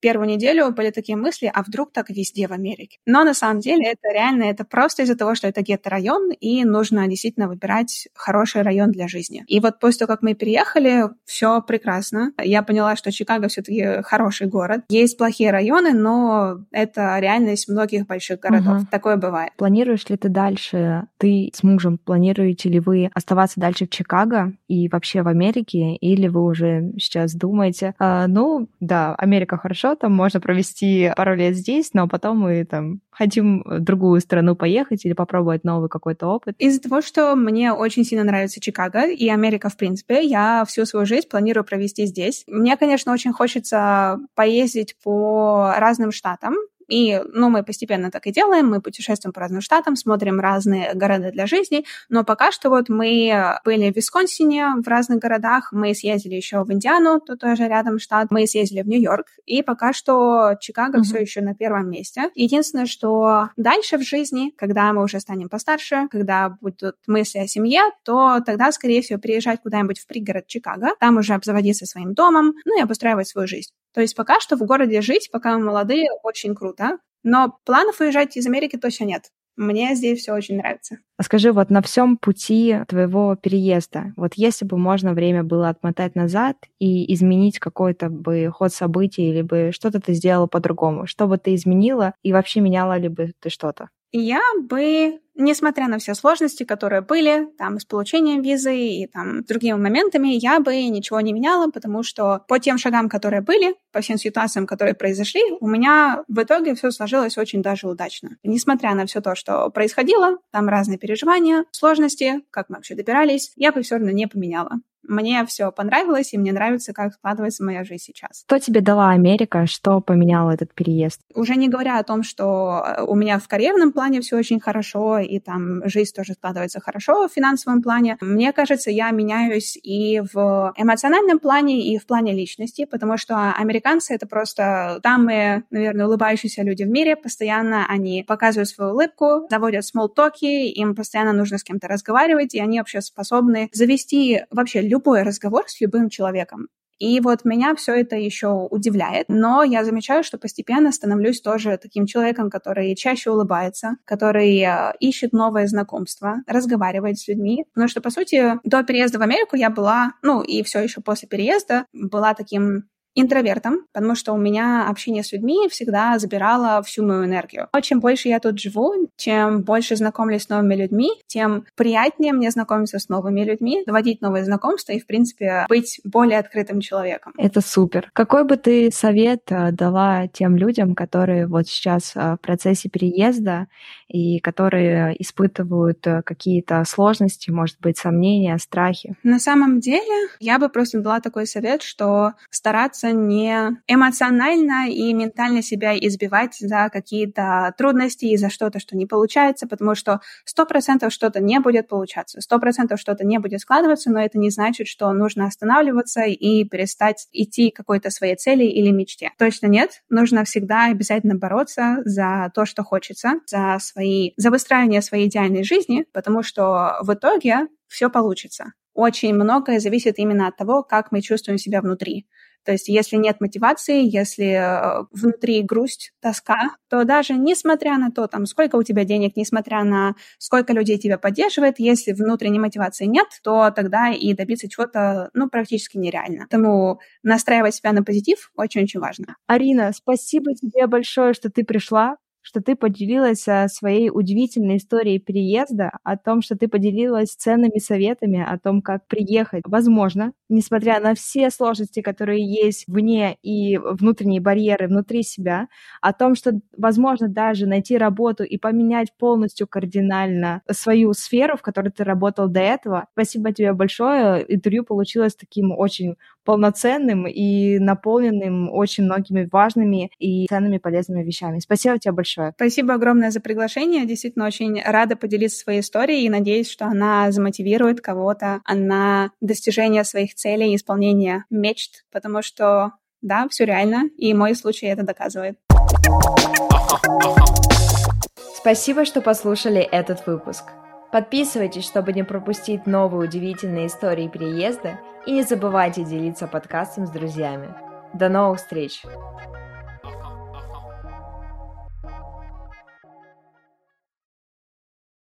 первую неделю были такие мысли, а вдруг так везде в Америке? Но на самом деле это реально, это просто из-за того, что это гетто-район, и нужно действительно выбирать хороший район для жизни. И вот после того, как мы переехали, все прекрасно. Я поняла, что Чикаго все-таки хороший город. Есть плохие районы, но это реальность многих больших городов. Угу. Такое бывает. Планируешь ли ты дальше, ты с мужем, планируете ли вы оставаться дальше в Чикаго и вообще в Америке, или вы уже сейчас думаете, а, ну, да, Америка хорошо, там можно провести пару лет здесь, но потом мы там хотим в другую страну поехать или попробовать новый какой-то опыт? Из-за того, что мне очень сильно нравится Чикаго и Америка, в принципе, я всю свою жизнь планирую провести здесь. Мне, конечно, очень хочется поездить по разным штатам, и, ну, мы постепенно так и делаем, мы путешествуем по разным штатам, смотрим разные города для жизни, но пока что вот мы были в Висконсине, в разных городах, мы съездили еще в Индиану, тут тоже рядом штат, мы съездили в Нью-Йорк, и пока что Чикаго mm-hmm. все еще на первом месте. Единственное, что дальше в жизни, когда мы уже станем постарше, когда будут мысли о семье, то тогда, скорее всего, приезжать куда-нибудь в пригород Чикаго, там уже обзаводиться своим домом, ну и обустраивать свою жизнь. То есть пока что в городе жить, пока мы молодые, очень круто. Но планов уезжать из Америки точно нет. Мне здесь все очень нравится. А скажи, вот на всем пути твоего переезда, вот если бы можно время было отмотать назад и изменить какой-то бы ход событий, или бы что-то ты сделала по-другому, что бы ты изменила и вообще меняла ли бы ты что-то? Я бы несмотря на все сложности, которые были там с получением визы и там другими моментами, я бы ничего не меняла, потому что по тем шагам, которые были, по всем ситуациям, которые произошли, у меня в итоге все сложилось очень даже удачно. Несмотря на все то, что происходило, там разные переживания, сложности, как мы вообще добирались, я бы все равно не поменяла. Мне все понравилось, и мне нравится, как складывается моя жизнь сейчас. Что тебе дала Америка? Что поменял этот переезд? Уже не говоря о том, что э, у меня в карьерном плане все очень хорошо, и там жизнь тоже складывается хорошо в финансовом плане. Мне кажется, я меняюсь и в эмоциональном плане, и в плане личности, потому что американцы — это просто самые, наверное, улыбающиеся люди в мире. Постоянно они показывают свою улыбку, заводят смолтоки, им постоянно нужно с кем-то разговаривать, и они вообще способны завести вообще любой разговор с любым человеком. И вот меня все это еще удивляет, но я замечаю, что постепенно становлюсь тоже таким человеком, который чаще улыбается, который э, ищет новые знакомства, разговаривает с людьми. Потому что, по сути, до переезда в Америку я была, ну и все еще после переезда, была таким интровертом, потому что у меня общение с людьми всегда забирало всю мою энергию. Но чем больше я тут живу, чем больше знакомлюсь с новыми людьми, тем приятнее мне знакомиться с новыми людьми, заводить новые знакомства и, в принципе, быть более открытым человеком. Это супер. Какой бы ты совет э, дала тем людям, которые вот сейчас э, в процессе переезда и которые испытывают э, какие-то сложности, может быть, сомнения, страхи? На самом деле, я бы просто дала такой совет, что стараться стараться не эмоционально и ментально себя избивать за какие-то трудности и за что-то, что не получается, потому что сто процентов что-то не будет получаться, сто процентов что-то не будет складываться, но это не значит, что нужно останавливаться и перестать идти к какой-то своей цели или мечте. Точно нет. Нужно всегда обязательно бороться за то, что хочется, за свои, за выстраивание своей идеальной жизни, потому что в итоге все получится. Очень многое зависит именно от того, как мы чувствуем себя внутри. То есть если нет мотивации, если э, внутри грусть, тоска, то даже несмотря на то, там, сколько у тебя денег, несмотря на сколько людей тебя поддерживает, если внутренней мотивации нет, то тогда и добиться чего-то, ну, практически нереально. Поэтому настраивать себя на позитив очень-очень важно. Арина, спасибо тебе большое, что ты пришла что ты поделилась а, своей удивительной историей переезда, о том, что ты поделилась ценными советами о том, как приехать. Возможно, несмотря на все сложности, которые есть вне и внутренние барьеры внутри себя, о том, что возможно даже найти работу и поменять полностью кардинально свою сферу, в которой ты работал до этого. Спасибо тебе большое. Интервью получилось таким очень полноценным и наполненным очень многими важными и ценными полезными вещами. Спасибо тебе большое. Спасибо огромное за приглашение. Действительно, очень рада поделиться своей историей и надеюсь, что она замотивирует кого-то на достижение своих целей и исполнение мечт, потому что, да, все реально, и мой случай это доказывает. Спасибо, что послушали этот выпуск. Подписывайтесь, чтобы не пропустить новые удивительные истории переезда и не забывайте делиться подкастом с друзьями. До новых встреч!